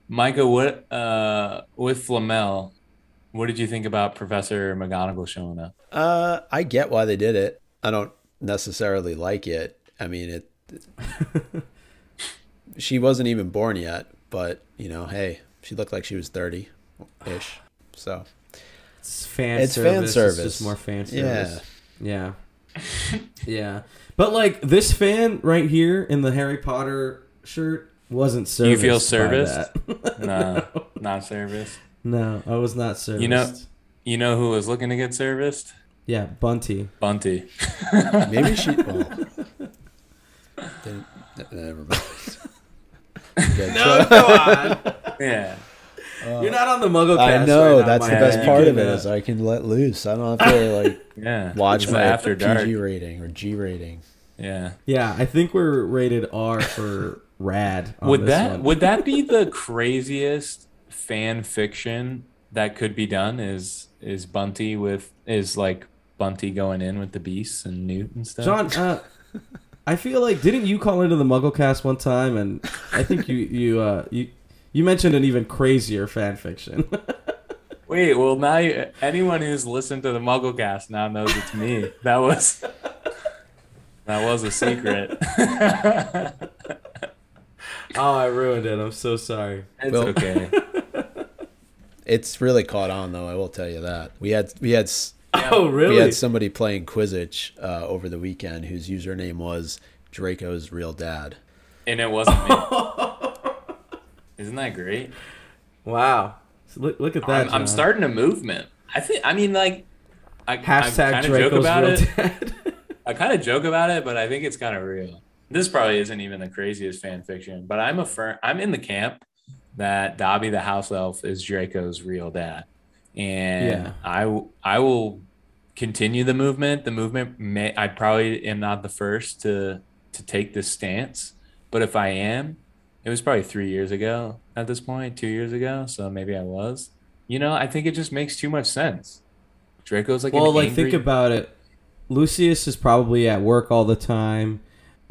Micah, what uh with Flamel, what did you think about Professor McGonagall showing up? Uh, I get why they did it. I don't necessarily like it. I mean, it. <laughs> she wasn't even born yet, but you know, hey, she looked like she was thirty, ish. So It's fan It's service. fan It's service. just more fan Yeah. Yeah. Yeah. But like this fan right here in the Harry Potter shirt wasn't serviced. You feel by serviced? that. <laughs> No, not service. no, I was not serviced. You know- You know who was looking to get serviced? Yeah, Bunty. Bunty. <laughs> maybe she. Well, then, never mind. Okay, so- go on. Yeah. You're not on the Muggle I cast know right now, that's the Mike. Yeah, best part of it uh, I can let loose. I don't have to like <laughs> Yeah. watch my after dark. Rating or G rating. Yeah. Yeah, I think we're rated R for rad. Would that one. would that <laughs> be the craziest fan fiction that could be done? Is is Bunty with is like Bunty going in with the beasts and Newt and stuff? John? Uh, <laughs> I feel like didn't you call into the Muggle cast one time, and I think you you uh, you you mentioned an even crazier fan fiction. <laughs> Wait, well now you, anyone who's listened to the MuggleCast now knows it's me. That was that was a secret. Oh, I ruined it. I'm so sorry. it's Well- okay. <laughs> It's really caught on though. I will tell you that we had we had s- Oh, really? we had somebody playing Quizzitch uh, over the weekend whose username was Draco's real dad. And it wasn't me. <laughs> Isn't that great? wow. So look, look at that. I'm, I'm starting a movement. I think. I mean, like, I, I Hashtag kind of joke Draco's about real it. dad. <laughs> I kind of joke about it, but I think it's kind of real. This probably isn't even the craziest fan fiction, but I'm a firm. I'm in the camp that Dobby the house elf is Draco's real dad, and Yeah. I I will continue the movement. The movement may I probably am not the first to to take this stance, but if I am, it was probably three years ago at this point, two years ago, so maybe I was. You know, I think it just makes too much sense. Draco's like well, like angry- think about it. Lucius is probably at work all the time.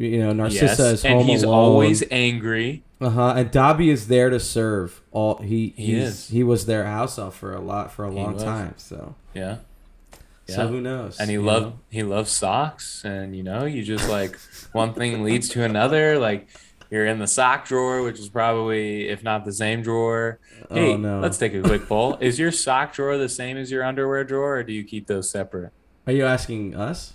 You know, Narcissa is home and he's alone. always angry. Uh huh. And Dobby is there to serve. All he He he's, is. he was their house elf for a lot for a He long was. time. So Yeah. so Yeah. who knows? and he loved know? he loves socks and you know you just like one thing leads to another like you're in the sock drawer which is probably if not the same drawer hey Oh no. let's take a quick poll <laughs> is your sock drawer the same as your underwear drawer or do you keep those separate Are you asking us?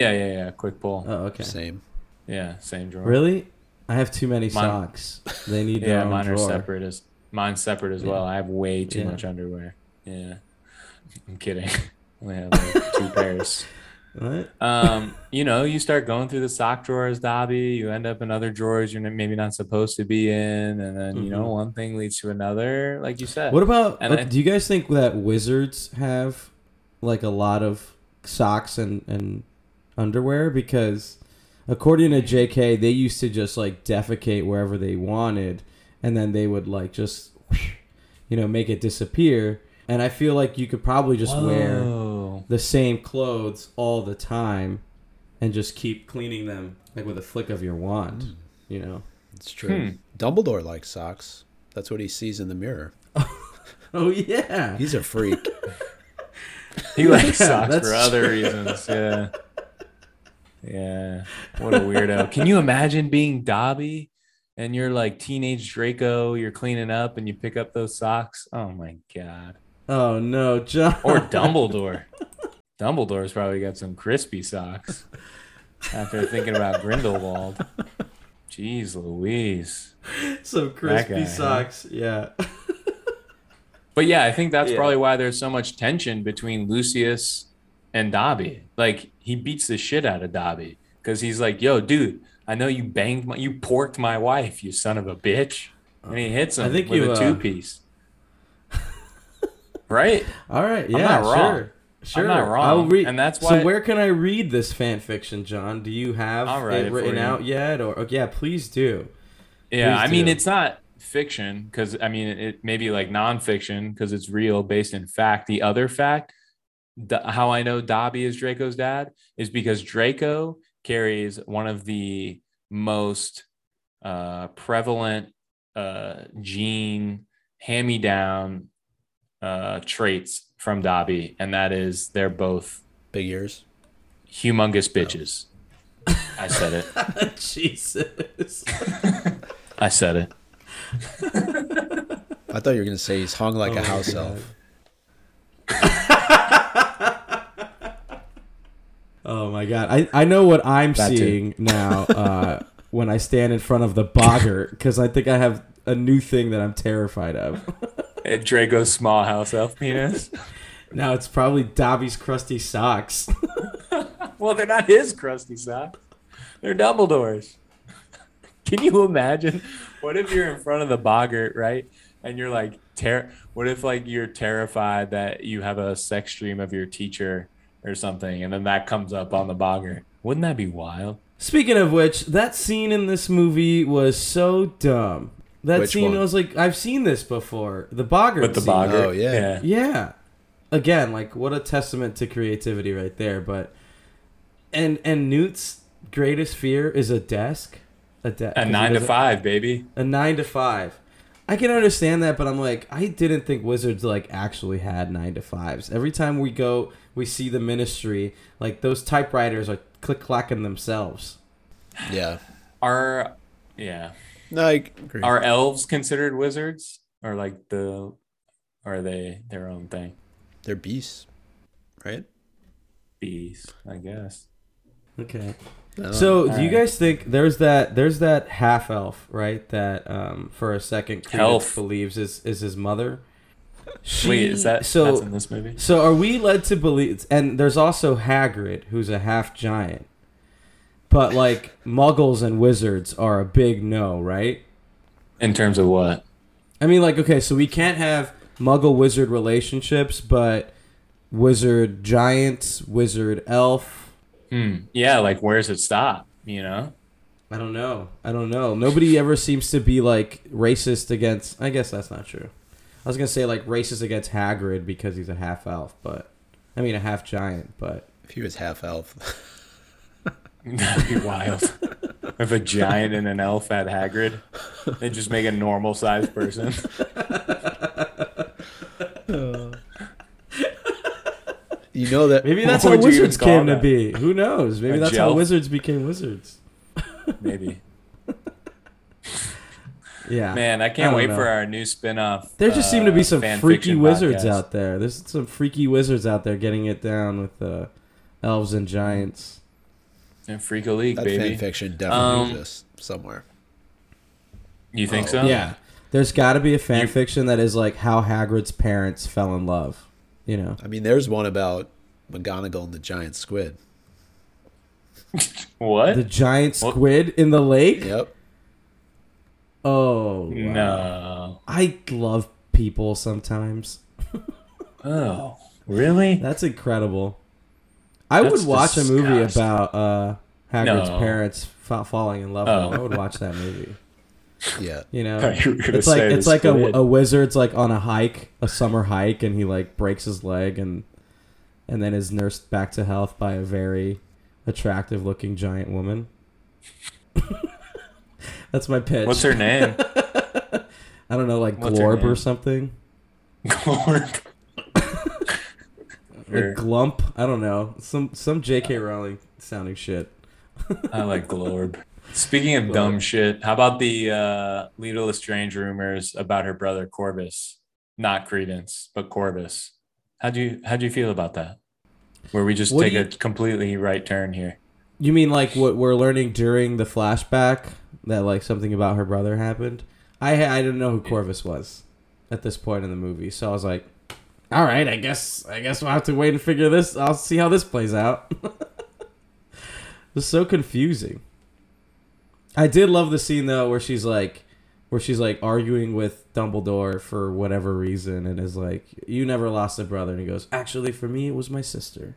yeah yeah yeah quick poll Oh, okay. Same. Yeah same drawer Really? I have too many Mine- socks. They need <laughs> their yeah own mine drawer. are separate as Mine's separate as well. I have way too Yeah. much underwear. Yeah. <laughs> I'm kidding. <laughs> I only have like two pairs. What? Um, you know, you start going through the sock drawers, Dobby. You end up in other drawers you're maybe not supposed to be in, and then you know Mhm. one thing leads to another, like you said. What about? And uh, I- do you guys think that wizards have like a lot of socks and and underwear? Because according to J.K., they used to just like defecate wherever they wanted, and then they would like just, <sniffs> you know, make it disappear. And I feel like you could probably just wear the same clothes all the time, and just keep cleaning them like with a flick of your wand. Hmm. You know. It's true. Hmm. Dumbledore likes socks. That's what he sees in the mirror. <laughs> Oh yeah. He's a freak. <laughs> He likes Yeah, socks that's for other reasons. Yeah. <laughs> Yeah. What a weirdo. Can you imagine being Dobby and you're like teenage Draco, you're cleaning up and you pick up those socks? Oh my God. Oh no, John. Or Dumbledore. Dumbledore's probably got some crispy socks after thinking about Grindelwald. Jeez Louise. some crispy guy, huh? socks. Yeah. But yeah, I think that's Yeah. probably why there's so much tension between Lucius and Dobby. Like he beats the shit out of Dobby because he's like, "Yo, dude, I know you banged my, you porked my wife, you son of a bitch," and he hits him I think with you, a uh, two piece. <laughs> right? All right. I'm Yeah. not wrong. Sure. Sure. not wrong, I'll read. and that's why. So where can I read this fan fiction, John? Do you have it it written you. out yet? Or oh, yeah, please do. Yeah, Please I mean, it's not fiction because I mean, it may be like nonfiction because it's real, based in fact. The other fact, how I know Dobby is Draco's dad is because Draco carries one of the most uh, prevalent uh, gene hand-me-down uh, traits from Dobby, and that is they're both Big ears. humongous bitches. I said it. <laughs> Jesus. I said it. I thought you were gonna say he's hung like Oh a house my elf. <laughs> Oh my god. I, I know what I'm That too. seeing now <laughs> uh, when I stand in front of the boggart because I think I have a new thing that I'm terrified of. <laughs> Draco's small house elf penis. now it's probably Dobby's crusty socks. <laughs> Well, they're not his crusty socks. They're Dumbledore's. Can you imagine? What if you're in front of the boggart, right? And you're like, ter- what if like you're terrified that you have a sex dream of your teacher or something, and then that comes up on the boggart? Wouldn't that be wild? Speaking of which, that scene in this movie was so dumb. That Which scene one? was like, I've seen this before. The boggart With the scene. boggart. Oh, yeah. Yeah. Again, like what a testament to creativity right there. But and and Newt's greatest fear is a desk. A, de- A nine to five, baby. A nine to five. I can understand that, but I'm like, I didn't think wizards like actually had nine to fives. Every time we go, we see the ministry, like those typewriters are click clacking themselves. Yeah. Are yeah. No, I agree. Are elves considered wizards, or like the? Are they their own thing? They're beasts, right? Beasts, I guess. Okay. I So, know. do you guys think there's that there's that half elf, right? That um for a second Credence believes is is his mother. She, Wait, is that so? that's in this movie? so are we led to believe? And there's also Hagrid, who's a half giant. But like Muggles and wizards are a big no, right? In terms of what? I mean, like, okay, so we can't have Muggle wizard relationships, but wizard giants, wizard elf. Hmm. Yeah, like where's it stop? You know? I don't know. I don't know. Nobody ever seems to be like racist against. I guess that's not true. I was gonna say like racist against Hagrid because he's a half elf, but I mean a half giant. But if he was half elf, <laughs> That'd be wild. if a giant and an elf had Hagrid, they'd just make a normal sized person. <laughs> <laughs> you know that maybe that's What how would you even wizards came to be. Who knows? Maybe A that's how wizards became wizards. Maybe. Yeah, Man, I I can't don't wait know. for our new spin off. There just seem to be some freaky wizards out there. There's some freaky wizards out there getting it down with the elves and giants. In Freako League, that baby. fan fiction definitely Um, exists somewhere. You think Oh, so? Yeah. There's got to be a fan You- fiction that is like how Hagrid's parents fell in love. You know, I mean, there's one about McGonagall and the giant squid. <laughs> What? the giant What? squid in the lake. Yep. Oh wow. no. I love people sometimes. <laughs> Oh, really? That's incredible. I That's would watch a movie about uh, Hagrid's No. parents fa- falling in love. Oh. with him. I would watch that movie. <laughs> Yeah. You know, you it's like it's like a, a wizard's like on a hike, a summer hike, and he like breaks his leg and and then is nursed back to health by a very attractive looking giant woman. <laughs> That's my pitch. What's her name? <laughs> I don't know, like What's Glorb or something. Glorb. <laughs> Like Or- Glump. I don't know. Some some J.K. Rowling sounding shit. I like <laughs> Glorb. Speaking of dumb shit, how about the uh, Leta Lestrange rumors about her brother Corvus? Not Credence, but Corvus. How do you how do you feel about that? Where we just What take do a completely right turn here. You mean like what we're learning during the flashback that like something about her brother happened? I I didn't know who Corvus was at this point in the movie, so I was like, "All right, I guess I guess we'll have to wait and figure this. I'll see how this plays out." <laughs> it was so confusing. I did love the scene though where she's like, where she's like arguing with Dumbledore for whatever reason, and is like, "You never lost a brother," and he goes, "Actually, for me, it was my sister."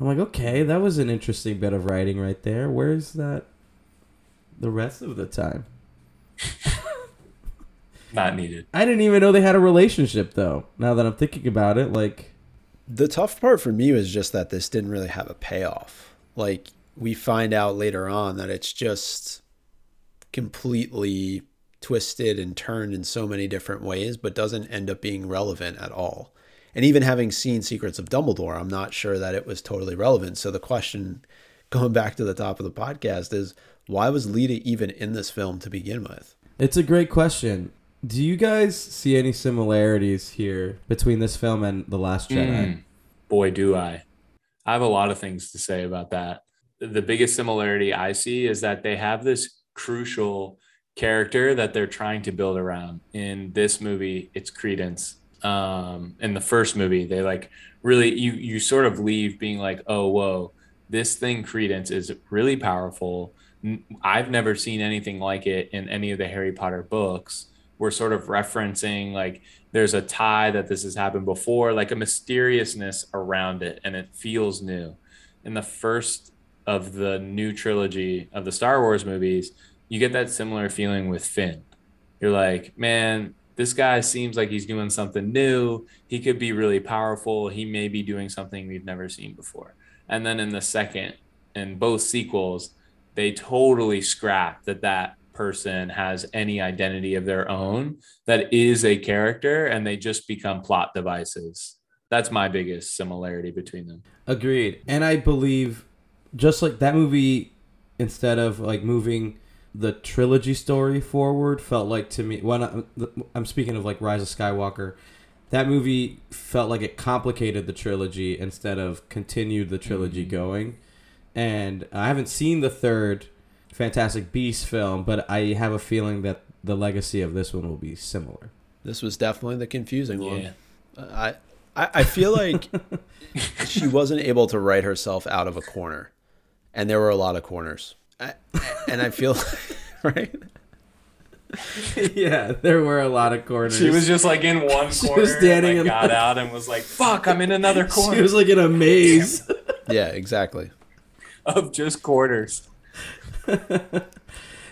I'm like, okay, that was an interesting bit of writing right there. Where's that the rest of the time? <laughs> Not needed. I didn't even know they had a relationship though. Now that I'm thinking about it, like The tough part for me was just that this didn't really have a payoff. Like we find out later on that it's just completely twisted and turned in so many different ways, but doesn't end up being relevant at all. And even having seen Secrets of Dumbledore, I'm not sure that it was totally relevant. So the question, <laughs> going back to the top of the podcast, is why was Leta even in this film to begin with? it's a great question. Do you guys see any similarities here between this film and The Last Jedi? Mm, boy, do I. I have a lot of things to say about that. The biggest similarity I see is that they have this crucial character that they're trying to build around. In this movie, it's Credence. Um, in the first movie, they like really you you sort of leave being like, oh whoa, this thing Credence is really powerful. I've never seen anything like it in any of the Harry Potter books. We're sort of referencing like there's a tie that this has happened before, like a mysteriousness around it, and it feels new. In the first of the new trilogy of the Star Wars movies, you get that similar feeling with Finn. You're like, man, this guy seems like he's doing something new. He could be really powerful. He may be doing something we've never seen before. And then in the second, in both sequels, they totally scrap that that person has any identity of their own that is a character and they just become plot devices. That's my biggest similarity between them. Agreed. And I believe just like that movie instead of like moving the trilogy story forward felt like to me when I, I'm speaking of like Rise of Skywalker that movie felt like it complicated the trilogy instead of continued the trilogy mm-hmm. going and I haven't seen the third Fantastic Beast film but I have a feeling that the legacy of this one will be similar This was definitely the confusing one. I, I I feel like <laughs> she wasn't able to write herself out of a corner, and there were a lot of corners. I, and I feel <laughs> right. <laughs> yeah there were a lot of corners She was just like in one She corner, was standing and, in- like, got out and was like, "Fuck, I'm in another corner she was like in a maze Yeah, exactly. Of just quarters." <laughs>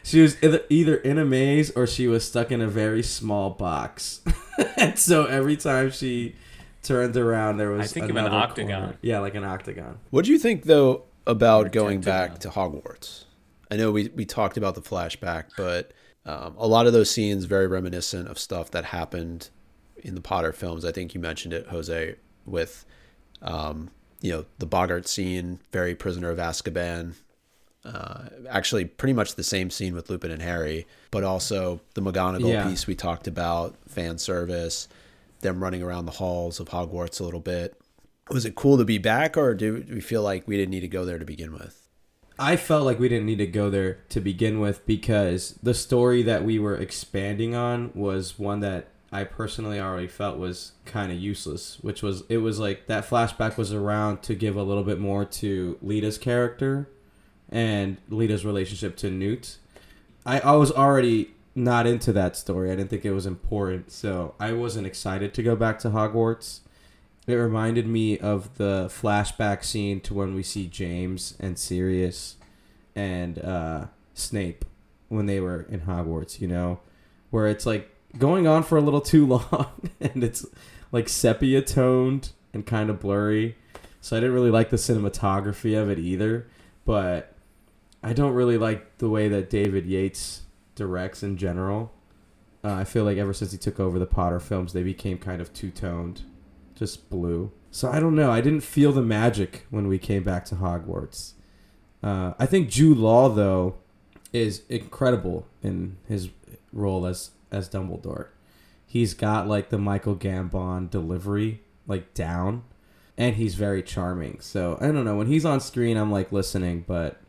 She was either, either in a maze or she was stuck in a very small box. <laughs> and so every time she turned around, there was I think of an another octagon. corner. Yeah, like an octagon. What do you think though about Or going back to Hogwarts? I know we we talked about the flashback, but um, a lot of those scenes very reminiscent of stuff that happened in the Potter films. I think you mentioned it, Jose, with um, you know the boggart scene, very Prisoner of Azkaban. Uh, actually, pretty much the same scene with Lupin and Harry, but also the McGonagall Yeah. piece we talked about, fan service, them running around the halls of Hogwarts a little bit. Was it cool to be back, or do we feel like we didn't need to go there to begin with? I felt like we didn't need to go there to begin with because the story that we were expanding on was one that I personally already felt was kind of useless, which was it was like that flashback was around to give a little bit more to Leta's character and Leta's relationship to Newt. I, I was already not into that story. I didn't think it was important, so I wasn't excited to go back to Hogwarts. It reminded me of the flashback scene to when we see James and Sirius and uh, Snape when they were in Hogwarts, you know, where it's like going on for a little too <laughs> long and it's like sepia toned and kind of blurry. So I didn't really like the cinematography of it either, but I don't really like the way that David Yates directs in general. Uh, I feel like ever since he took over the Potter films, they became kind of two toned, just blue. So I don't know. I didn't feel the magic when we came back to Hogwarts. Uh, I think Jude Law though is incredible in his role as as Dumbledore. He's got like the Michael Gambon delivery like down, and he's very charming. So I don't know when he's on screen, I'm like listening, but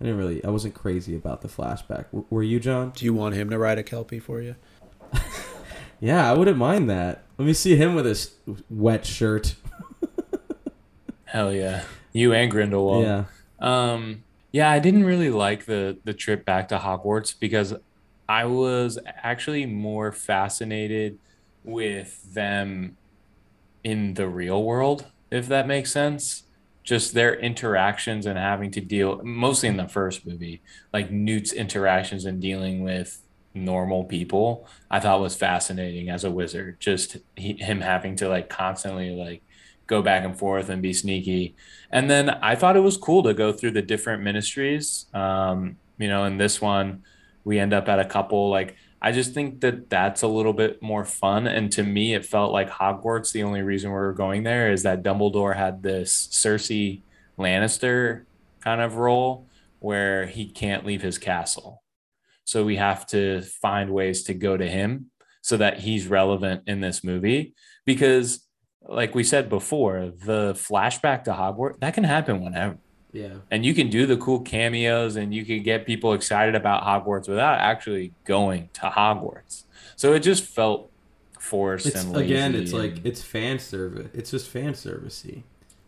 I didn't really. I wasn't crazy about the flashback. W- were you, John? Do you want him to ride a kelpie for you? <laughs> Yeah, I wouldn't mind that. Let me see him with his wet shirt. <laughs> Hell yeah, you and Grindelwald. yeah. Um, yeah, I didn't really like the the trip back to Hogwarts because I was actually more fascinated with them in the real world, if that makes sense. Just their interactions and having to deal, mostly in the first movie, like Newt's interactions and dealing with normal people, I thought was fascinating as a wizard. Just he, him having to like constantly like go back and forth and be sneaky. And then I thought it was cool to go through the different ministries. Um, you know, in this one, we end up at a couple. Like, I just think that that's a little bit more fun. And to me, it felt like Hogwarts. The only reason we were going there is that Dumbledore had this Cersei Lannister kind of role where he can't leave his castle. So we have to find ways to go to him so that he's relevant in this movie because like we said before, the flashback to Hogwarts that can happen whenever. Yeah. And you can do the cool cameos and you can get people excited about Hogwarts without actually going to Hogwarts. So it just felt forced It's and lazy. again. It's and- like it's fan service. It's just fan servicey,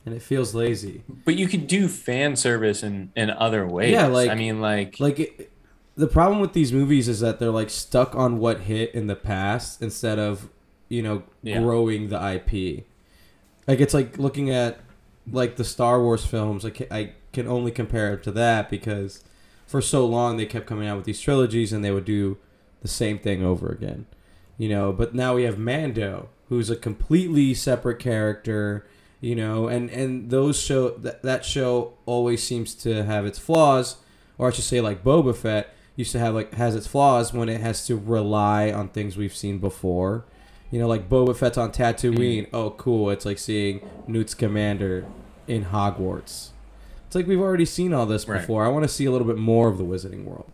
and it feels lazy. but you can do fan service in in other ways. Yeah, like- I mean, like, Like it, the problem with these movies is that they're like stuck on what hit in the past instead of you know Yeah. growing the IP. Like it's like looking at like the Star Wars films. Like I can only compare it to that because for so long they kept coming out with these trilogies and they would do the same thing over again. You know, but now we have Mando, who's a completely separate character. You know, and and those show that that show always seems to have its flaws, or I should say, like Boba Fett used to have like has its flaws when it has to rely on things we've seen before. You know, like Boba Fett's on Tatooine. Mm-hmm. Oh, cool! It's like seeing Newt's commander in Hogwarts. It's like we've already seen all this Right. before. I want to see a little bit more of the Wizarding World,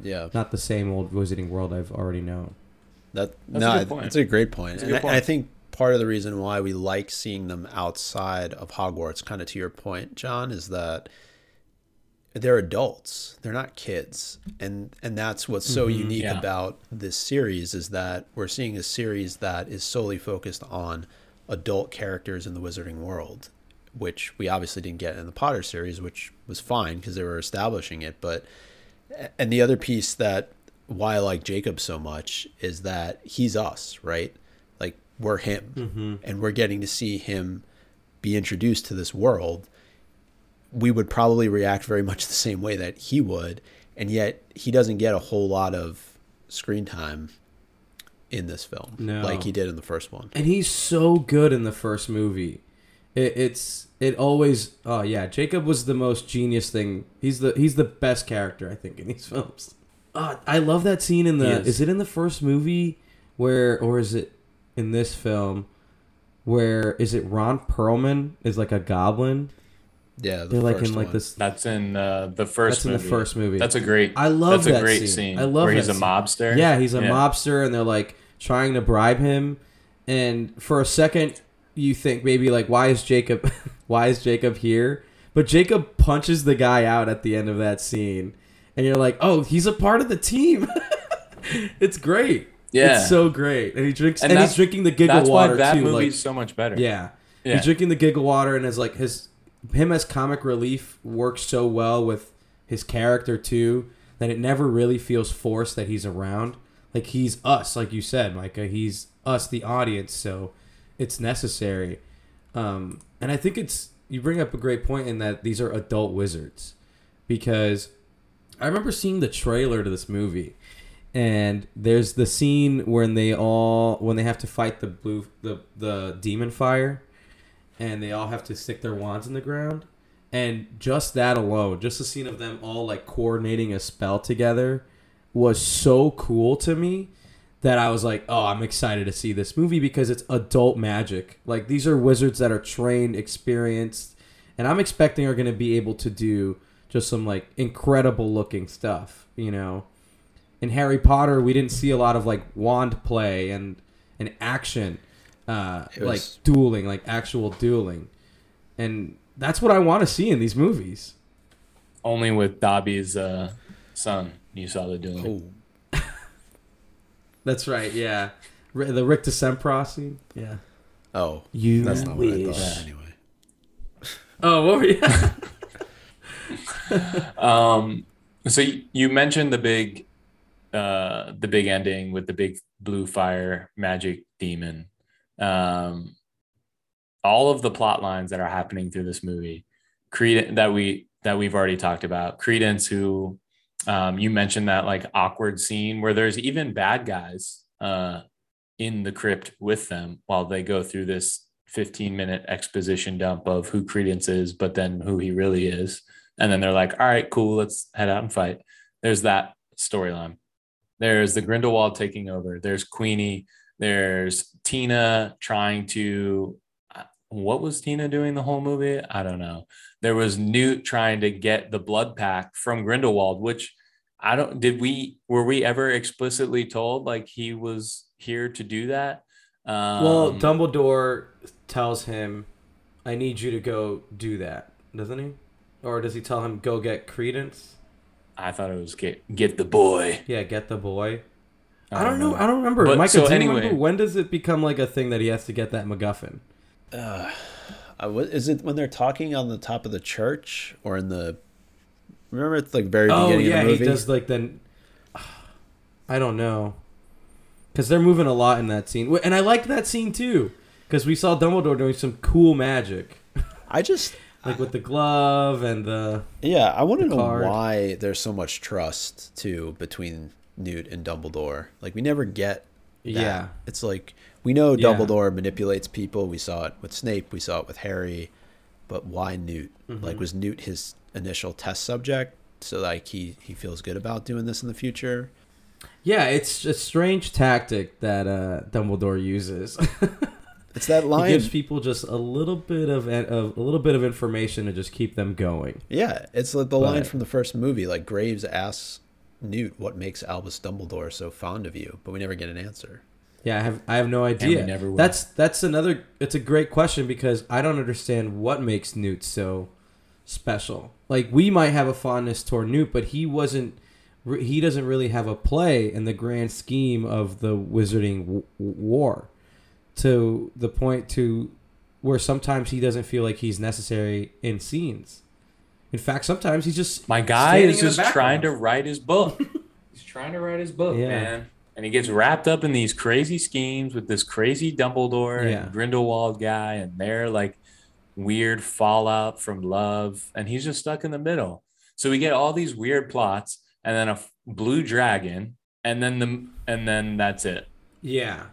Yeah, not the same old Wizarding World I've already known. that That's a no, good point. it's a great point. A And good I, point. I think part of the reason why we like seeing them outside of Hogwarts, kind of to your point, John, is that they're adults. They're not kids, and and that's what's so Mhm. unique Yeah. about this series is that we're seeing a series that is solely focused on adult characters in the Wizarding world, which we obviously didn't get in the Potter series, which was fine because they were establishing it. But and the other piece that why I like Jacob so much is that he's us, right? Like we're him, Mm-hmm. and we're getting to see him be introduced to this world. We would probably react very much the same way that he would, and yet he doesn't get a whole lot of screen time in this film, No. like he did in the first one. and he's so good in the first movie. It, it's it always oh yeah, Jacob was the most genius thing. He's the he's the best character I think in these <laughs> films. Uh, I love that scene in the. is. Is it in the first movie where or is it in this film where is it Ron Perlman is like a goblin? Yeah, the They're like first in like one. this. that's in uh, the first That's in the first movie. That's a great. I love that's a that great scene. scene. I love where that he's a mobster. Yeah, he's a Yeah. mobster, and they're like trying to bribe him. And for a second, you think maybe like, why is Jacob, <laughs> why is Jacob here? But Jacob punches the guy out at the end of that scene, and you're like, oh, he's a part of the team. <laughs> it's great. Yeah. It's so great. And he drinks And and, he's drinking the giggle That's why water that too. movie's Like so much better. yeah. Yeah. He's drinking the giggle water and is like his him as comic relief works so well with his character too that it never really feels forced that he's around. Like he's us, like you said, Micah. He's us, the audience, so it's necessary. Um, and I think it's you bring up a great point in that these are adult wizards because I remember seeing the trailer to this movie, and there's the scene when they all when they have to fight the blue the the demon fire, and they all have to stick their wands in the ground, and just that alone, just the scene of them all like coordinating a spell together, was so cool to me that I was like, oh, I'm excited to see this movie because it's adult magic. Like these are wizards that are trained, experienced, and I'm expecting are going to be able to do just some like incredible looking stuff, you know. In Harry Potter, we didn't see a lot of like wand play and and action, uh, It like was- dueling, like actual dueling, and that's what I want to see in these movies. Only with Dobby's uh, son, you saw the dueling. Oh, That's right, yeah. R- the Rictusempra scene. Yeah. oh, You that's not what I thought. Anyway, Oh, what were you? <laughs> Um, so you, you mentioned the big, uh, the big ending with the big blue fire magic demon. Um, all of the plot lines that are happening through this movie, Credence that we that we've already talked about. Credence, who um, you mentioned that like awkward scene where there's even bad guys uh, in the crypt with them while they go through this 15 minute exposition dump of who Credence is, but then who he really is. And then they're like, all right, cool, let's head out and fight. There's that storyline. There's the Grindelwald taking over. There's Queenie. There's Tina trying to. uh, What was Tina doing the whole movie? I don't know. There was Newt trying to get the blood pact from Grindelwald, which I don't. Did we were we ever explicitly told like he was here to do that? Um, well, Dumbledore tells him, "I need you to go do that," doesn't he? Or does he tell him go get Credence? I thought it was get get the boy. Yeah, get the boy. I don't know. I don't remember. But- Micah, so do anyway- remember when does it become like a thing that he has to get that MacGuffin? uh, what, is it when they're talking on the top of the church or in the? Remember, it's like very Oh beginning yeah, of the he movie. does like then. <sighs> I don't know, because they're moving a lot in that scene, and I liked that scene too, because we saw Dumbledore doing some cool magic, <laughs> I just like with the glove and the. Yeah, I want to know card. why there's so much trust too between Newt and Dumbledore. Like we never get that. Yeah. It's like we know Yeah. Dumbledore manipulates people. We saw it with Snape, we saw it with Harry, but why Newt? Mm-hmm. Like was Newt his initial test subject so like he he feels good about doing this in the future? Yeah, it's a strange tactic that uh, Dumbledore uses. <laughs> It's that he line. gives people just a little bit of, of a little bit of information to just keep them going. yeah, it's like the line from the first movie like Graves asks Newt what makes Albus Dumbledore so fond of you, but we never get an answer. Yeah, I have I have no idea. never will. That's that's another. It's a great question because I don't understand what makes Newt so special. Like we might have a fondness toward Newt, but he wasn't. He doesn't really have a play in the grand scheme of the Wizarding w- War, to the point to where sometimes he doesn't feel like he's necessary in scenes. In fact, sometimes he's just My guy is just trying to write his book. <laughs> He's trying to write his book, Yeah. man. And he gets wrapped up in these crazy schemes with this crazy Dumbledore Yeah. and Grindelwald guy, and their like weird fallout from love. And he's just stuck in the middle. So we get all these weird plots, and then a f- blue dragon, and then the and then that's it. Yeah,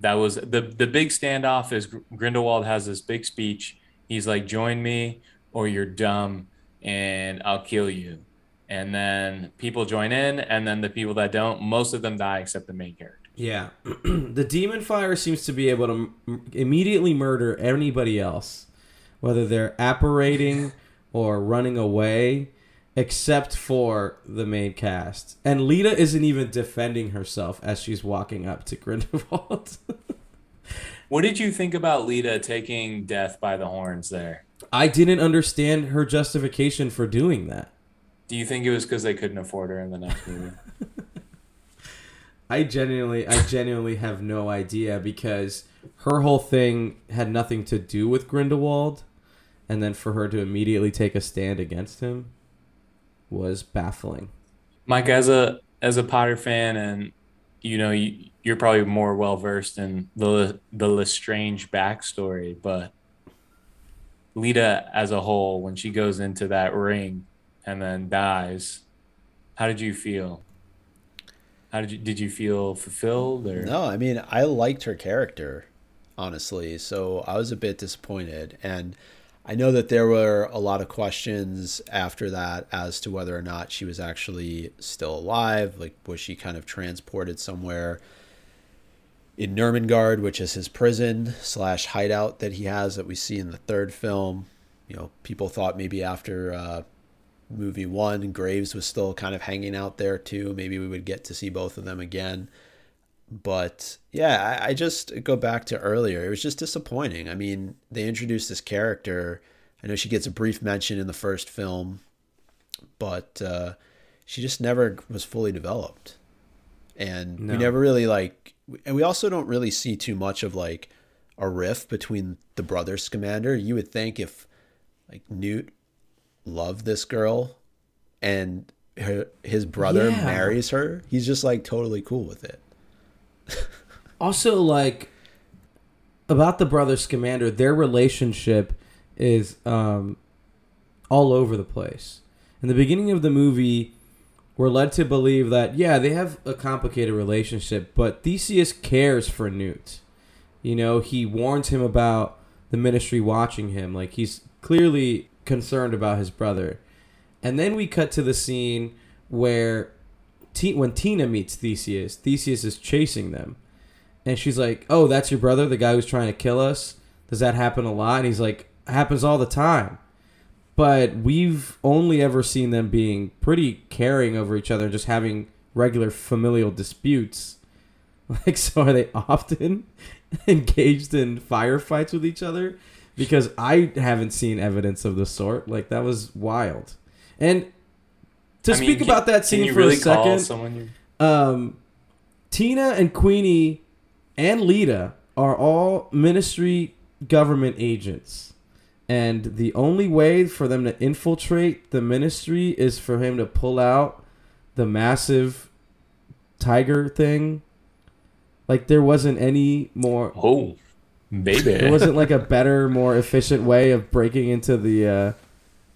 that was the the big standoff is Grindelwald has this big speech. He's like, "Join me, or you're dumb, and I'll kill you." And then people join in, and then the people that don't, most of them die except the main character. Yeah, <clears throat> the demon fire seems to be able to m- immediately murder anybody else, whether they're apparating <laughs> or running away, except for the main cast. And Leta isn't even defending herself as she's walking up to <laughs> Grindelwald. What did you think about Leta taking death by the horns there? I didn't understand her justification for doing that. Do you think it was because they couldn't afford her in the next movie? I genuinely, I genuinely have no idea because her whole thing had nothing to do with Grindelwald, and then for her to immediately take a stand against him was baffling. Mike, as a as a Potter fan, and you know you, you're probably more well versed in the the Lestrange backstory, but Leta as a whole, when she goes into that ring and then dies, how did you feel? How did you did you feel fulfilled or No, I mean I liked her character, honestly. So I was a bit disappointed, and I know that there were a lot of questions after that as to whether or not she was actually still alive. Like, was she kind of transported somewhere in Nurmengard, which is his prison slash hideout that he has that we see in the third film? You know, people thought maybe after uh, movie one, Graves was still kind of hanging out there too. Maybe we would get to see both of them again. But yeah, I, I just go back to earlier. It was just disappointing. I mean, they introduced this character. I know she gets a brief mention in the first film, but uh, she just never was fully developed. And No. we never really like, and we also don't really see too much of like a riff between the brother Scamander. You would think if like Newt loved this girl and her, his brother Yeah. marries her, he's just like totally cool with it. <laughs> Also, like about the brother Scamander, their relationship is um, all over the place. In the beginning of the movie, we're led to believe that yeah, they have a complicated relationship, but Theseus cares for Newt. You know, he warns him about the ministry watching him. Like he's clearly concerned about his brother. And then we cut to the scene where T- when Tina meets Theseus, Theseus is chasing them. And she's like, "Oh, that's your brother, the guy who's trying to kill us. Does that happen a lot?" And he's like, "Happens all the time." But we've only ever seen them being pretty caring over each other, just having regular familial disputes. <laughs> Like, so are they often <laughs> engaged in firefights with each other? Because I haven't seen evidence of the sort. Like, that was wild. And to I mean, speak can- about that scene for really a second, you um, Tina and Queenie and Leta are all ministry government agents. And the only way for them to infiltrate the ministry is for him to pull out the massive tiger thing. Like there wasn't any more Oh, baby. there wasn't like a better, more efficient way of breaking into the uh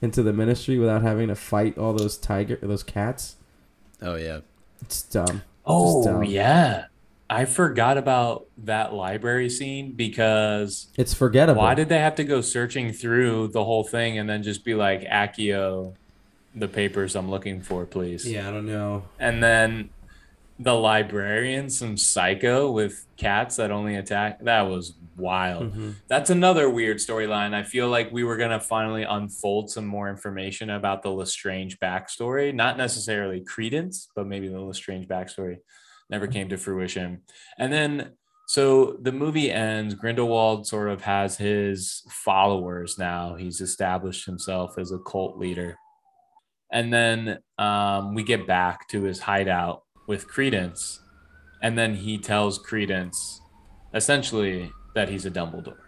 into the ministry without having to fight all those tiger those cats. Oh yeah. It's dumb. Oh dumb. yeah, I forgot about that library scene because It's forgettable. why did they have to go searching through the whole thing and then just be like Accio, the papers I'm looking for, please? Yeah, I don't know. And then the librarian, some psycho with cats that only attack. That was wild. Mhm. That's another weird storyline. I feel like we were gonna finally unfold some more information about the Lestrange backstory. Not necessarily Credence, but maybe the Lestrange backstory never came to fruition. And then so the movie ends. Grindelwald sort of has his followers now. He's established himself as a cult leader. And then um, we get back to his hideout with Credence. And then he tells Credence essentially that he's a Dumbledore.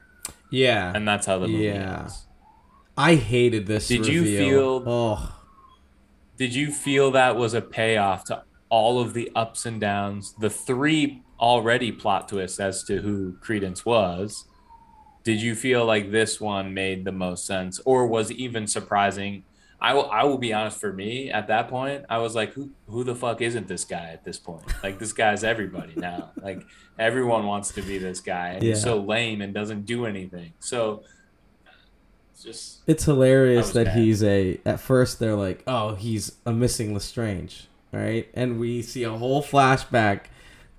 Yeah. And that's how the movie Yeah. ends. I hated this. Did you feel- Oh, Did you feel that was a payoff to all of the ups and downs, the three already plot twists as to who Credence was? Did you feel like this one made the most sense, or was even surprising? I will. I will be honest. For me, at that point, I was like, "Who? Who the fuck isn't this guy at this point? Like, this guy's everybody now. <laughs> Like, everyone wants to be this guy, and he's so lame and doesn't do anything. So, it's just it's hilarious that bad. he's a. At first, they're like, "Oh, he's a missing Lestrange," right? And we see a whole flashback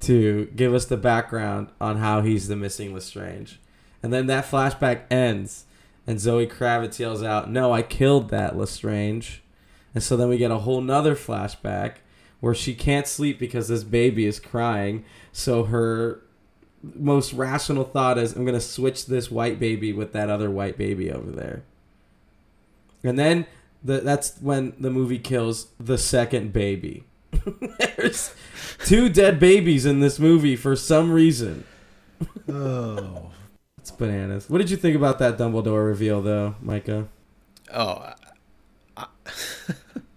to give us the background on how he's the missing Lestrange, and then that flashback ends, and Zoe Kravitz yells out, "No, I killed that Lestrange," and so then we get a whole nother flashback where she can't sleep because this baby is crying, so her most rational thought is I'm gonna switch this white baby with that other white baby over there. And then the, that's when the movie kills the second baby. <laughs> There's two dead babies in this movie for some reason. Oh. It's bananas. What did you think about that Dumbledore reveal, though, Micah? Oh. I,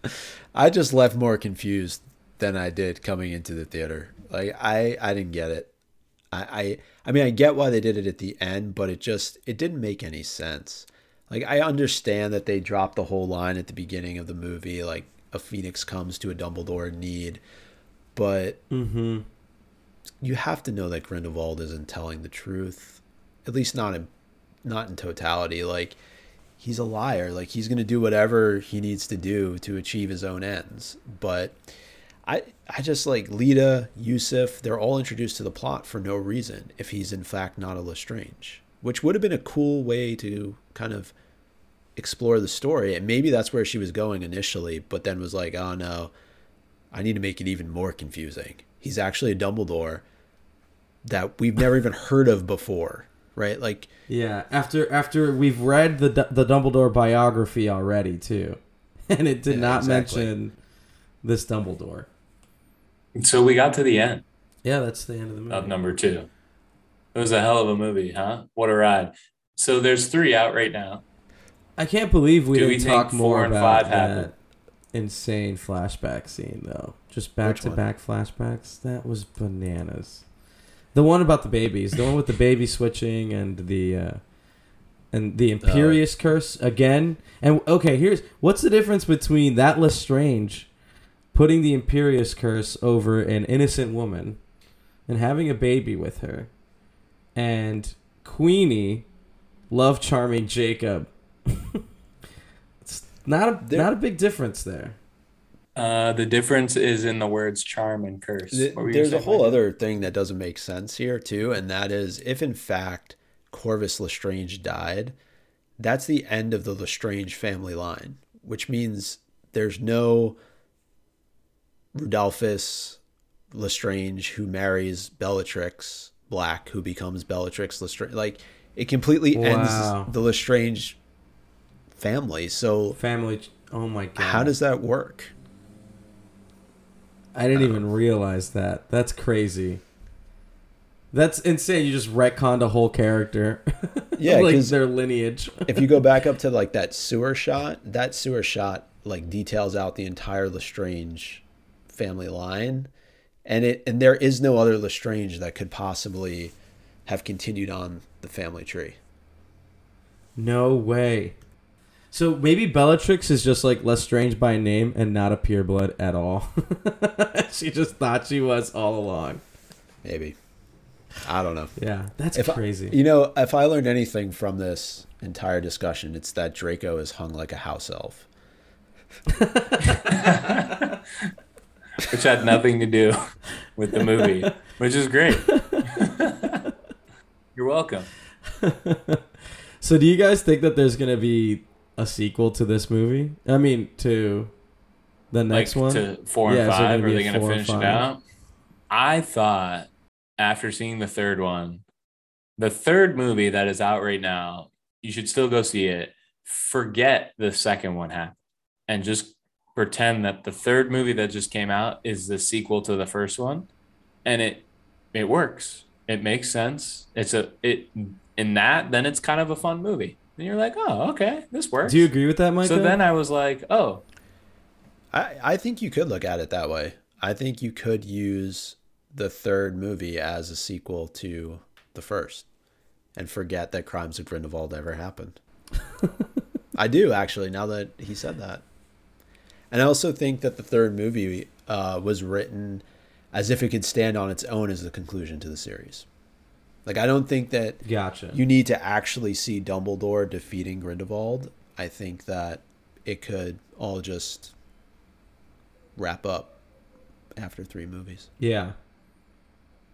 <laughs> I just left more confused than I did coming into the theater. Like I, I didn't get it. I, I, I mean, I get why they did it at the end, but it just it didn't make any sense. Like I understand that they dropped the whole line at the beginning of the movie, like a phoenix comes to a Dumbledore in need, but Mm-hmm. you have to know that Grindelwald isn't telling the truth, at least not in not in totality. Like he's a liar. Like he's gonna do whatever he needs to do to achieve his own ends. But I I just like Leta, Yusuf, they're all introduced to the plot for no reason if he's in fact not a Lestrange. Which would have been a cool way to kind of explore the story. And maybe that's where she was going initially, but then was like, oh no, I need to make it even more confusing. He's actually a Dumbledore that we've never even heard of before, right? Like, Yeah, after after we've read the the Dumbledore biography already too, <laughs> and it did Yeah, not exactly. mention this Dumbledore. So we got to the end Yeah, that's the end of the movie. of number two. It was a hell of a movie, huh? What a ride. So there's three out right now. I can't believe we Do we didn't think talk more and about five that insane flashback scene though. Just back Which to one? back flashbacks. That was bananas. The one about the babies, the one with the baby switching and the uh and the Imperius curse again. And okay, here's what's the difference between that Lestrange putting the Imperius curse over an innocent woman and having a baby with her and Queenie love charming Jacob. It's not a There- not a big difference there. Uh, the difference is in the words charm and curse. th- What were you there's a whole Mike? other thing that doesn't make sense here, too, and that is if in fact Corvus Lestrange died, that's the end of the Lestrange family line, which means there's no Rodolphus Lestrange who marries Bellatrix Black, who becomes Bellatrix Lestrange. Like, it completely Wow. ends the Lestrange family. So, Family. Oh my god. how does that work? I didn't even realize that. That's crazy. That's insane. You just retconned a whole character. <laughs> Yeah, like their lineage. <laughs> if you go back up to like that sewer shot, that sewer shot like details out the entire Lestrange family line, and it and there is no other Lestrange that could possibly have continued on the family tree. No way. So maybe Bellatrix is just like Lestrange by name and not a pureblood at all. <laughs> she just thought she was all along. Maybe I don't know. Yeah, that's If I- crazy. you know, if I learned anything from this entire discussion, it's that Draco is hung like a house elf. <laughs> which had nothing to do with the movie, which is great. <laughs> You're welcome. so do you guys think that there's gonna be a sequel to this movie? I mean, to the next like one. to four and there five. gonna Are they going to finish it out? I thought after seeing the third one, the third movie that is out right now, you should still go see it. Forget the second one happened and just pretend that the third movie that just came out is the sequel to the first one, and it it works. It makes sense. It's a it in that then it's kind of a fun movie. And you're like, oh, okay, this works. do you agree with that, Mike? so then I was like, oh, I, I think you could look at it that way. I think you could use the third movie as a sequel to the first and forget that Crimes of Grindelwald ever happened. <laughs> I do, actually, now that he said that. And I also think that the third movie uh, was written as if it could stand on its own as the conclusion to the series. Like, I don't think that gotcha. you need to actually see Dumbledore defeating Grindelwald. I think that it could all just wrap up after three movies. yeah.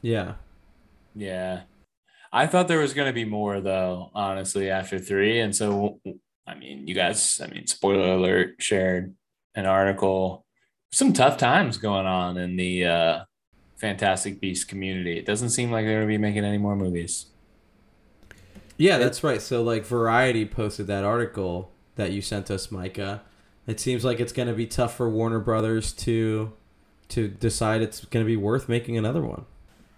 Yeah. Yeah. I thought there was going to be more though, honestly, after three. And so, I mean, you guys, I mean, spoiler alert, shared an article. Some tough times going on in the uh, Fantastic Beast community. It doesn't seem like they're going to be making any more movies. Yeah, that's right. So like Variety posted that article that you sent us, Micah. It seems like it's going to be tough for Warner Brothers to to decide it's going to be worth making another one.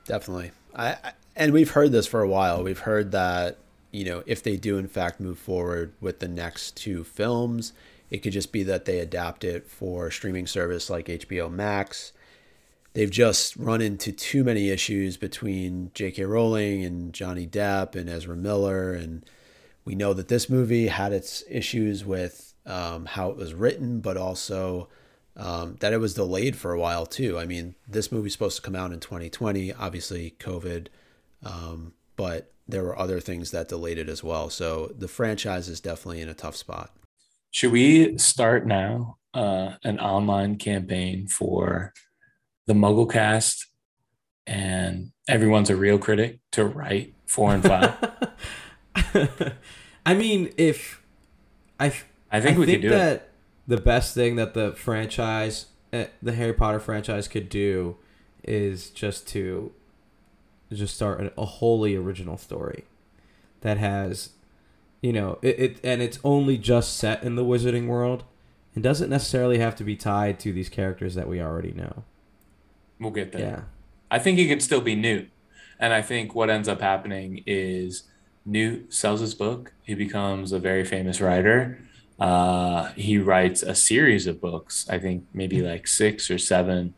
Definitely. I, I and we've heard this for a while. We've heard that you know if they do in fact move forward with the next two films, it could just be that they adapt it for streaming service like HBO Max. They've just run into too many issues between J.K. Rowling and Johnny Depp and Ezra Miller, and we know that this movie had its issues with um, how it was written, but also um, that it was delayed for a while too. I mean, this movie's supposed to come out in 2020, obviously COVID, um, but there were other things that delayed it as well. So the franchise is definitely in a tough spot. Should we start now uh, an online campaign for the MuggleCast and everyone's a real critic to write four and five? <laughs> I mean, if I, I think we could do that it. the best thing that the franchise, eh, the Harry Potter franchise, could do is just to just start a, a wholly original story that has, you know, it, it and it's only just set in the Wizarding world. and doesn't necessarily have to be tied to these characters that we already know. We'll get there. Yeah. I think he could still be Newt. And I think what ends up happening is Newt sells his book. He becomes a very famous writer. Uh, he writes a series of books, I think maybe like six or seven.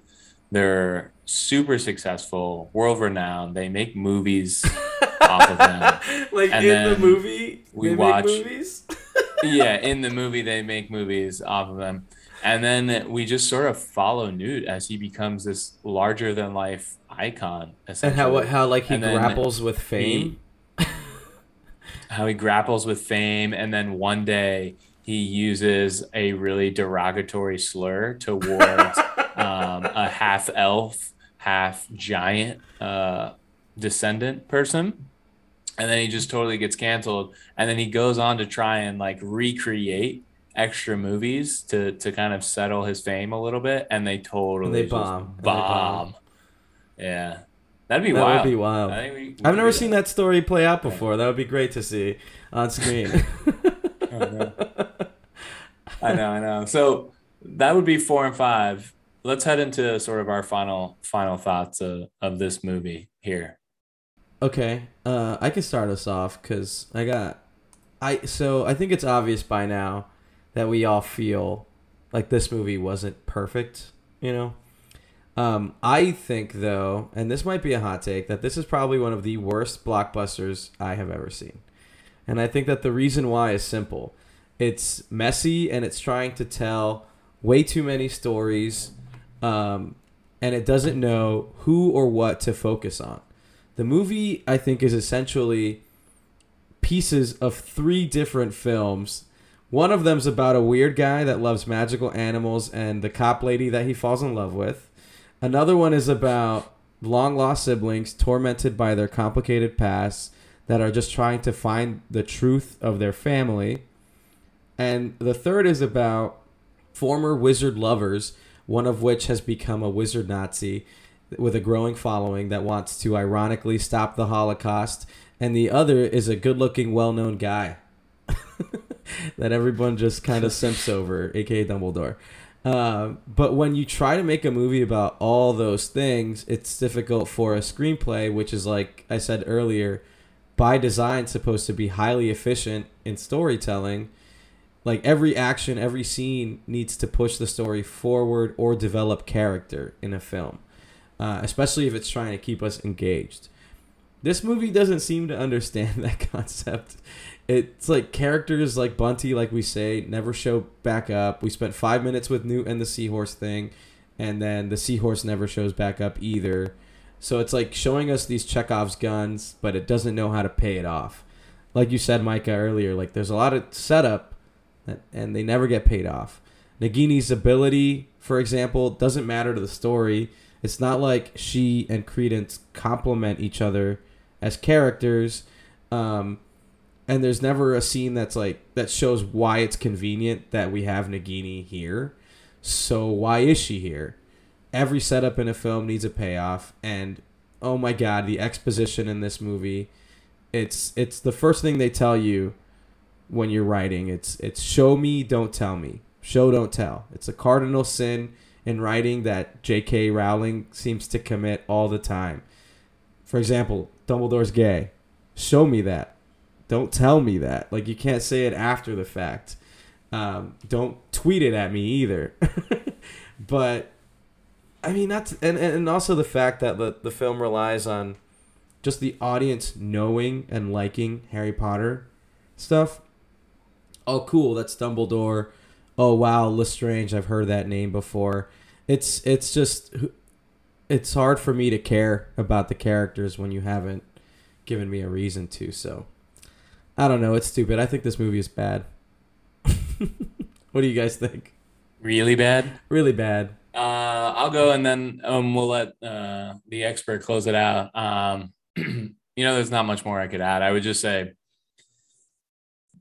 They're super successful, world renowned. They make movies <laughs> off of them. like And in the movie, we watch- movies. <laughs> yeah, in the movie, they make movies off of them. And then we just sort of follow Newt as he becomes this larger than life icon. and how how like he And grapples with fame. <laughs> how he grapples with fame and then one day he uses a really derogatory slur towards <laughs> um, a half elf half giant uh, descendant person and then he just totally gets canceled and then he goes on to try and like recreate extra movies to to kind of settle his fame a little bit and they totally bomb. And they bomb. bomb. yeah that'd be That wild would be wild. I think we- we I've never seen that story play out before. That would be great to see on screen. I <laughs> know. I know, I know. So that would be four and five. Let's head into sort of our final final thoughts of, of this movie here. okay, uh, I can start us off because I got, I so I think it's obvious by now that we all feel like this movie wasn't perfect. You know, um, I think though, and this might be a hot take, that this is probably one of the worst blockbusters I have ever seen. And I think that the reason why is simple. It's messy and it's trying to tell way too many stories, um, and it doesn't know who or what to focus on. The movie, I think, is essentially pieces of three different films. One of them's about a weird guy that loves magical animals and the cop lady that he falls in love with. Another one is about long lost siblings tormented by their complicated pasts that are just trying to find the truth of their family. And the third is about former wizard lovers, one of which has become a wizard Nazi with a growing following that wants to ironically stop the Holocaust. And the other is a good looking, well known guy <laughs> <laughs> that everyone just kind of simps over, aka Dumbledore. Uh, but when you try to make a movie about all those things, it's difficult for a screenplay, which is like I said earlier, by design supposed to be highly efficient in storytelling. Like every action, every scene needs to push the story forward or develop character in a film, uh, especially if it's trying to keep us engaged. This movie doesn't seem to understand <laughs> that concept. It's like characters like Bunty, like we say, never show back up. We spent five minutes with Newt and the seahorse thing, and then the seahorse never shows back up either. So it's like showing us these Chekhov's guns, but it doesn't know how to pay it off. Like you said, Micah, earlier, like there's a lot of setup, and they never get paid off. Nagini's ability, for example, doesn't matter to the story. It's not like she and Credence complement each other as characters. Um, and there's never a scene that's like that shows why it's convenient that we have Nagini here. So why is she here? Every setup in a film needs a payoff, and oh my god, the exposition in this movie, it's it's the first thing they tell you when you're writing. It's it's show me, don't tell me. Show don't tell. It's a cardinal sin in writing that J.K. Rowling seems to commit all the time. For example, Dumbledore's gay. Show me that. Don't tell me that. Like you can't say it after the fact. Um, don't tweet it at me either. <laughs> but I mean that's and, and also the fact that the, the film relies on just the audience knowing and liking Harry Potter stuff. Oh cool, that's Dumbledore. Oh wow, Lestrange, I've heard that name before. It's it's just it's hard for me to care about the characters when you haven't given me a reason to, so I don't know, it's stupid. I think this movie is bad. <laughs> what do you guys think? Really bad? Really bad. Uh, I'll go and then um, we'll let uh, the expert close it out. Um, <clears throat> you know, there's not much more I could add. I would just say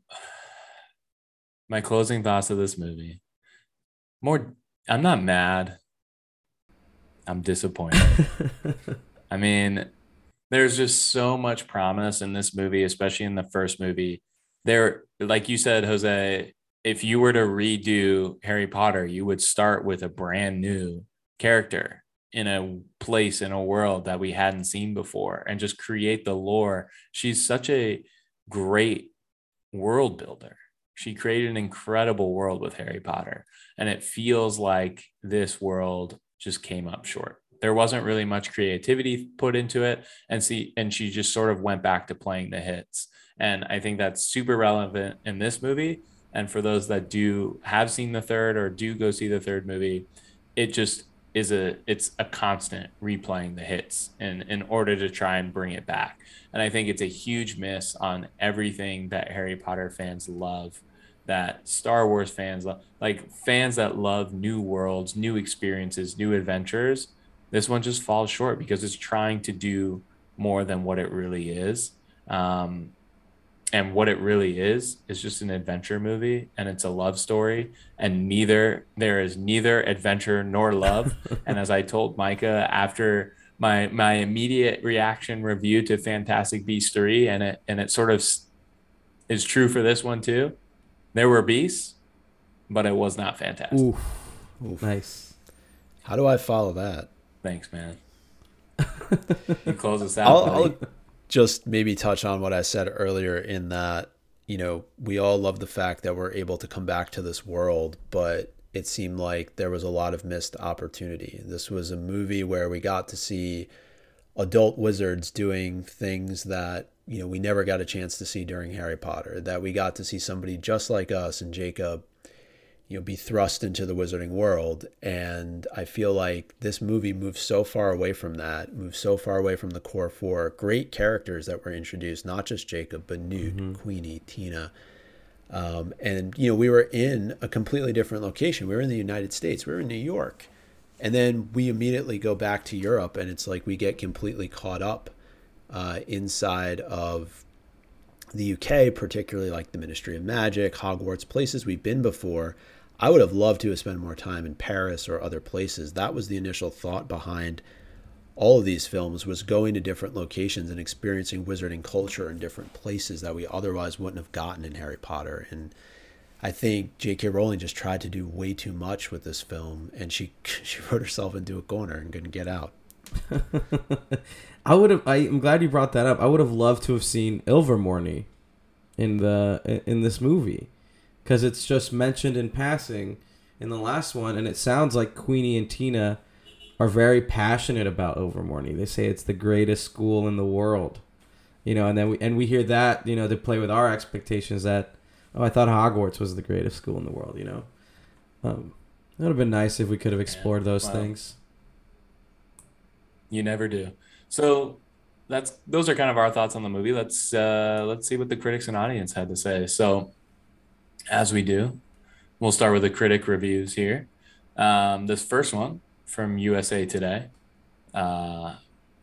<sighs> my closing thoughts of this movie. More, I'm not mad. I'm disappointed. <laughs> I mean, there's just so much promise in this movie, especially in the first movie. There, like you said, Jose, if you were to redo Harry Potter, you would start with a brand new character in a place in a world that we hadn't seen before and just create the lore. She's such a great world builder. She created an incredible world with Harry Potter. And it feels like this world just came up short. There wasn't really much creativity put into it. And see, and she just sort of went back to playing the hits. And I think that's super relevant in this movie and for those that do have seen the third or do go see the third movie, it just is a it's a constant replaying the hits in in order to try and bring it back. And I think it's a huge miss on everything that Harry Potter fans love, that Star Wars fans love, like fans that love new worlds, new experiences, new adventures. This one just falls short because it's trying to do more than what it really is. Um, and what it really is is just an adventure movie and it's a love story and neither there is neither adventure nor love <laughs> and as i told micah after my my immediate reaction review to fantastic beasts 3 and it and it sort of is true for this one too there were beasts but it was not fantastic Oof. Oof. nice how do i follow that thanks man <laughs> you close us out I'll, I'll, just maybe touch on what I said earlier in that, you know, we all love the fact that we're able to come back to this world, but it seemed like there was a lot of missed opportunity. This was a movie where we got to see adult wizards doing things that you know we never got a chance to see during Harry Potter. That we got to see somebody just like us and Jacob you know be thrust into the wizarding world. And i feel like this movie moves so far away from that moves so far away from the core four. Great characters that were introduced not just jacob but newt mm-hmm. queenie tina. Um, and you know we were in a completely different location. We were in the united states. We were in new york. And then we immediately go back to europe and it's like we get completely caught up uh, inside of the UK, particularly like the Ministry of Magic, Hogwarts, places we've been before. I would have loved to have spent more time in Paris or other places. That was the initial thought behind all of these films was going to different locations and experiencing wizarding culture in different places that we otherwise wouldn't have gotten in Harry Potter. And I think J.K. Rowling just tried to do way too much with this film, and she <laughs> she wrote herself into a corner and couldn't get out. <laughs> I would have. I, am glad you brought that up. I would have loved to have seen Ilvermorny in the in this movie because it's just mentioned in passing in the last one, and it sounds like Queenie and Tina are very passionate about Ilvermorny. They say it's the greatest school in the world, you know, and then we and we hear that you know to play with our expectations that oh I thought Hogwarts was the greatest school in the world, you know. Um, it would have been nice if we could have explored yeah, those things. You never do. So that's those are kind of our thoughts on the movie. Let's uh, let's see what the critics and audience had to say. So, as we do, we'll start with the critic reviews here. Um, this first one from USA Today uh,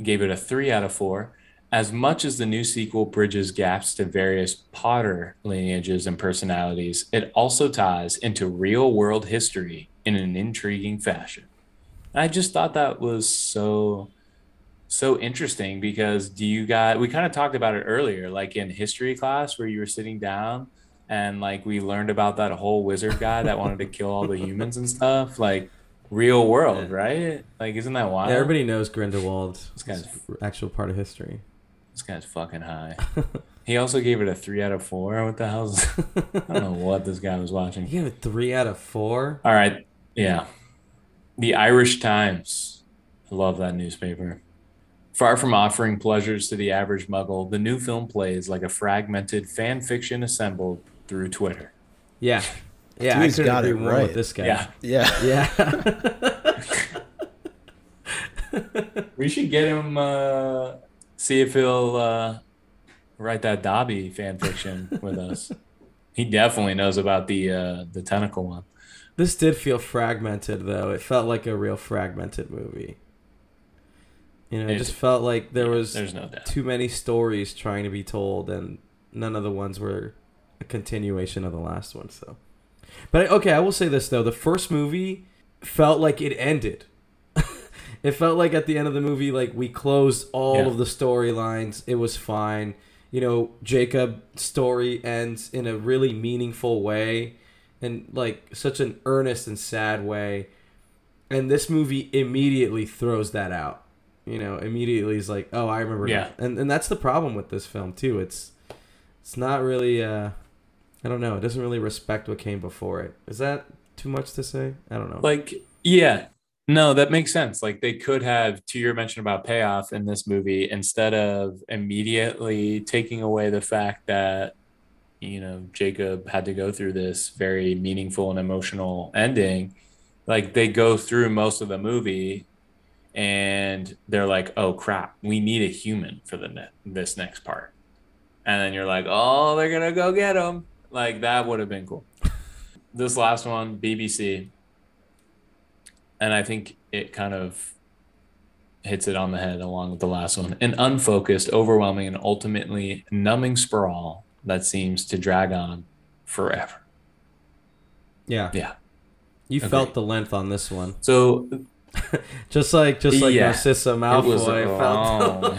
gave it a three out of four. As much as the new sequel bridges gaps to various Potter lineages and personalities, it also ties into real world history in an intriguing fashion. I just thought that was so so interesting because do you guys we kind of talked about it earlier like in history class where you were sitting down and like we learned about that whole wizard guy that wanted to kill all the humans and stuff. Like real world, Yeah. right? Like, isn't that wild? Yeah, everybody knows Grindelwald. This guy's- actual part of history. This guy's fucking high. he also gave it a three out of four. What the hell's? <laughs> I don't know what this guy was watching. He gave it three out of four. All right, yeah. The Irish Times. I love that newspaper. Far from offering pleasures to the average muggle, the new film plays like a fragmented fan fiction assembled through Twitter. Yeah, yeah. Dude's I couldn't got agree it more right. with this guy. Yeah, Yeah. Yeah. <laughs> <laughs> we should get him. Uh, see if he'll uh, write that Dobby fan fiction with us. He definitely knows about the uh, the tentacle one. this did feel fragmented, though. It felt like a real fragmented movie. You know, it It- just felt like there was There's no doubt. too many stories trying to be told, and none of the ones were a continuation of the last one. So, but okay, I will say this though: the first movie felt like it ended. <laughs> it felt like at the end of the movie, like we closed all Yeah. of the storylines. It was fine. You know, Jacob's story ends in a really meaningful way, and like such an earnest and sad way. And this movie immediately throws that out you know immediately is like oh i remember Yeah. that. and and that's the problem with this film too it's it's not really uh i don't know it doesn't really respect what came before it is that too much to say i don't know Like, yeah, no, that makes sense. Like, they could have, to your mention about payoff in this movie, instead of immediately taking away the fact that, you know, Jacob had to go through this very meaningful and emotional ending, like, they go through most of the movie and they're like, oh crap, we need a human for the ne- this next part. And then you're like, oh, they're going to go get him. Like, that would have been cool. this last one, BBC and I think it kind of hits it on the head along with the last one. An unfocused, overwhelming, and ultimately numbing sprawl that seems to drag on forever. yeah Yeah. you Agreed. felt the length on this one So <laughs> just like just like Yeah. narcissa malfoy felt.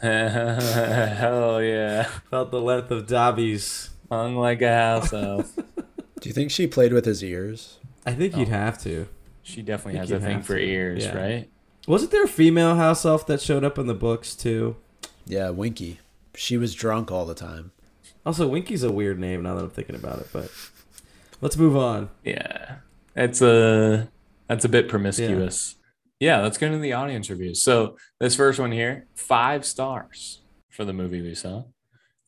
<laughs> Hell yeah. felt the length of dobby's Hung like a house elf. <laughs> Do you think she played with his ears? i think you'd Oh. have to She definitely has a thing for to. ears, Yeah. right? wasn't there a female house elf that showed up in the books too Yeah, Winky. She was drunk all the time. also winky's a weird name now that i'm thinking about it but let's move on Yeah. It's a that's a bit promiscuous. Yeah. let's go into the audience reviews. So this first one here, five stars for the movie we saw.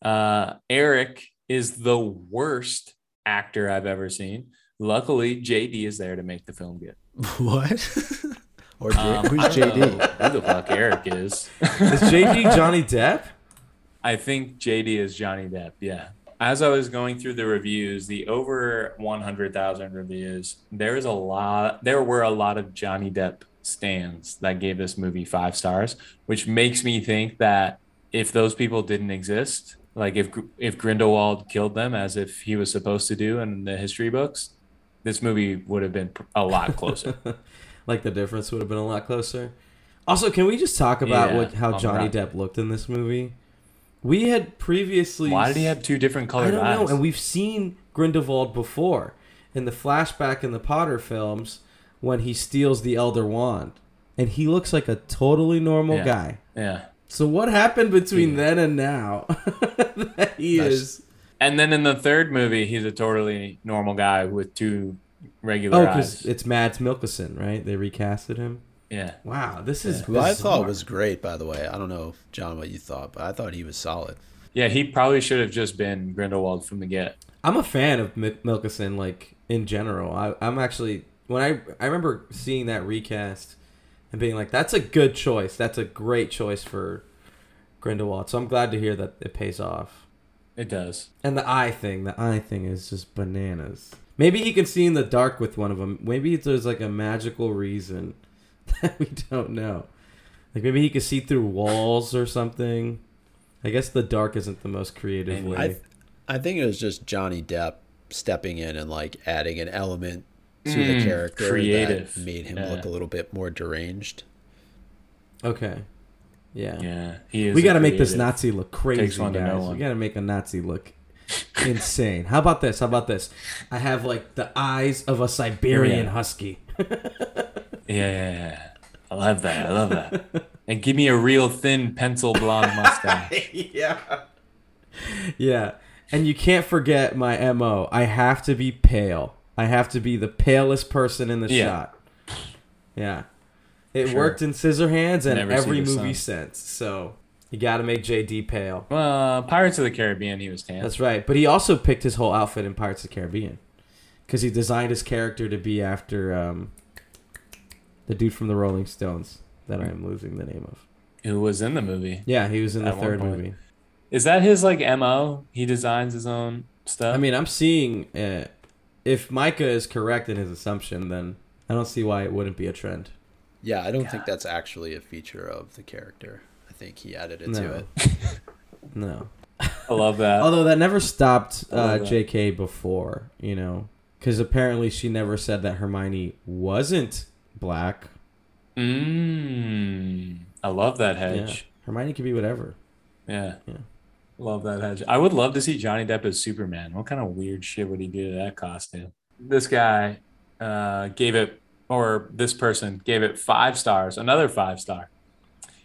Uh Eric is the worst actor I've ever seen. Luckily, JD is there to make the film good. <laughs> What? <laughs> or Um, who's JD? Who the fuck Eric is? <laughs> is jd johnny depp I think JD is Johnny Depp. Yeah. As I was going through the reviews, the over 100,000 reviews, there is a lot, there were a lot of Johnny Depp stands that gave this movie five stars, which makes me think that if those people didn't exist, like if if Grindelwald killed them as if he was supposed to do in the history books, this movie would have been a lot closer. <laughs> like the difference would have been a lot closer. Also, can we just talk about Yeah, what how oh all Johnny. Depp looked in this movie? We had previously Why did he have two different I colored don't eyes? know, and we've seen Grindelwald before in the flashback in the Potter films when he steals the Elder Wand, and he looks like a totally normal Yeah. guy. yeah. So what happened between Yeah. then and now <laughs> that he That's- is? And then in the third movie, he's a totally normal guy with two regular Oh, eyes. because it's Mads Mikkelsen, right? They recasted him. yeah. Wow, this is. Who I thought was great, by the way. I don't know, John, what you thought, but I thought he was solid. Yeah, he probably should have just been Grindelwald from the get. I'm a fan of Mil- Milkison, like in general. I, I'm actually when I I remember seeing that recast and being like, "That's a good choice. That's a great choice for Grindelwald." So I'm glad to hear that it pays off. It does. And the eye thing, the eye thing is just bananas. Maybe he can see in the dark with one of them. Maybe there's like a magical reason <laughs> that we don't know. Like maybe he can see through walls or something. I guess the dark isn't the most creative Maybe. way. I, I think it was just Johnny Depp stepping in and like adding an element to the Mm, character creative. that made him Yeah. look a little bit more deranged. Okay. Yeah. Yeah, he is. we got to make this. Nazi look crazy, Takes one to know guys. We got to make a Nazi look insane. How about this? How about this? I have like the eyes of a Siberian Yeah. husky. <laughs> Yeah, yeah, yeah. I love that. I love that. and give me a real thin pencil blonde mustache. <laughs> yeah. Yeah. And you can't forget my MO. I have to be pale. I have to be the palest person in the Yeah. shot. Yeah. It Sure. worked in Scissorhands and Never every movie sun. since. So you got to make JD pale. Well, Pirates of the Caribbean, he was tan. That's right. But he also picked his whole outfit in Pirates of the Caribbean because he designed his character to be after um, the dude from the Rolling Stones that I'm losing the name of. Who was in the movie? Yeah, he was in the third movie. Is that his like mo? He designs his own stuff. I mean, I'm seeing uh, if Micah is correct in his assumption, then I don't see why it wouldn't be a trend. Yeah, I don't think that's actually a feature of the character. I think he added it No. to it. <laughs> No. I love that. Although that never stopped uh, that. J.K. before, you know, because apparently she never said that Hermione wasn't black. Mmm. I love that Yeah. hedge. Hermione could be whatever. Yeah. Yeah. Love that hedge. I would love to see Johnny Depp as Superman. What kind of weird shit would he do to that costume? This guy uh, gave it, or this person gave it five stars, another five star.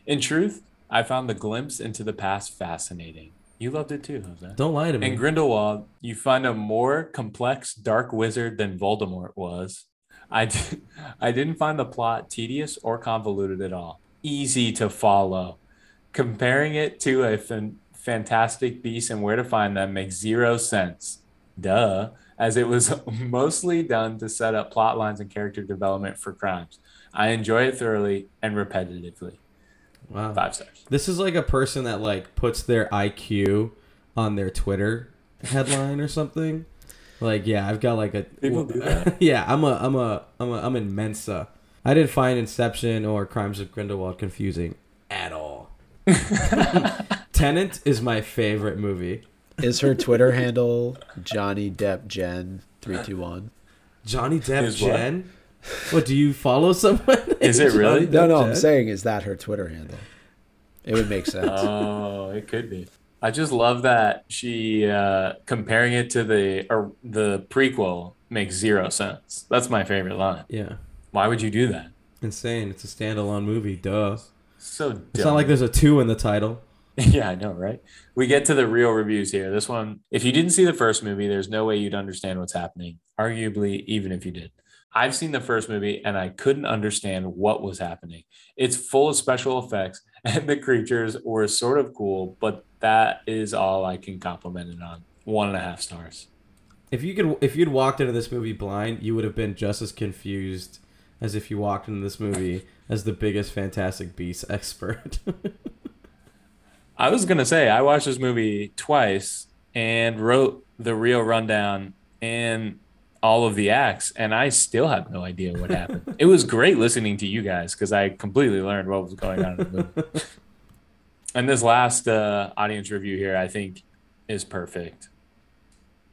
In truth, I found the glimpse into the past fascinating. You loved it too, Jose. Don't lie to me. In Grindelwald, you find a more complex dark wizard than Voldemort was. I, d- <laughs> I didn't find the plot tedious or convoluted at all. Easy to follow. Comparing it to a fan- fantastic beasts and where to find them makes zero sense. Duh, as it was <laughs> mostly done to set up plot lines and character development for crimes. I enjoy it thoroughly and repetitively. wow. Five stars. This is like a person that like puts their IQ on their Twitter headline or something. Like, yeah, I've got like a People do that. <laughs> yeah, I'm a I'm a I'm a I'm in Mensa. I didn't find Inception or Crimes of Grindelwald confusing at all. <laughs> Tenet is my favorite movie. Is her Twitter handle Johnny Depp Jen three two one? Johnny Depp Is? Jen. What do you follow someone? <laughs> Is it really? Johnny No, Depp no, I'm saying is that her Twitter handle? It would make sense. Oh, it could be. I just love that she uh, comparing it to the or the prequel makes zero sense. That's my favorite line. Yeah, Why would you do that? insane. It's a standalone movie. Duh. So dumb. It's not like there's a two in the title. <laughs> yeah, I know, right? We get to the real reviews here. This one, if you didn't see the first movie, there's no way you'd understand what's happening. Arguably, even if you did. I've seen the first movie and I couldn't understand what was happening. It's full of special effects <laughs> and the creatures were sort of cool, but that is all I can compliment it on. One and a half stars. If you could, if you'd walked into this movie blind, you would have been just as confused as if you walked into this movie as the biggest Fantastic Beasts <laughs> expert. I was gonna say I watched this movie twice and wrote the real rundown and all of the acts, and I still have no idea what happened. <laughs> it was great listening to you guys because I completely learned what was going on in the movie. <laughs> and this last uh, audience review here, I think, is perfect.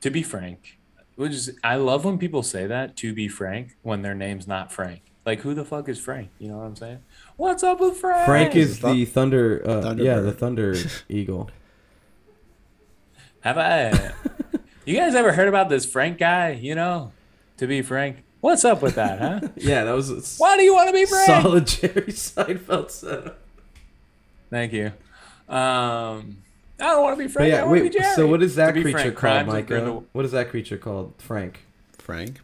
To be frank, which is I love when people say that. To be frank, when their name's not Frank. Like who the fuck is Frank? You know what I'm saying? What's up with Frank? Frank is Thun- the thunder. Uh, Thunderbird. yeah, the Thunder <laughs> Eagle. Have I? <laughs> you guys ever heard about this Frank guy? You know, to be frank, what's up with that, huh? <laughs> Yeah, that was a s- Why do you want to be Frank? solid Jerry Seinfeld setup. Thank you. Um, I don't want to be But Frank. I yeah, want to wait. be Jerry. So what is that creature frank, called, Crimes Micah? Grindel- What is that creature called? Frank. Frank.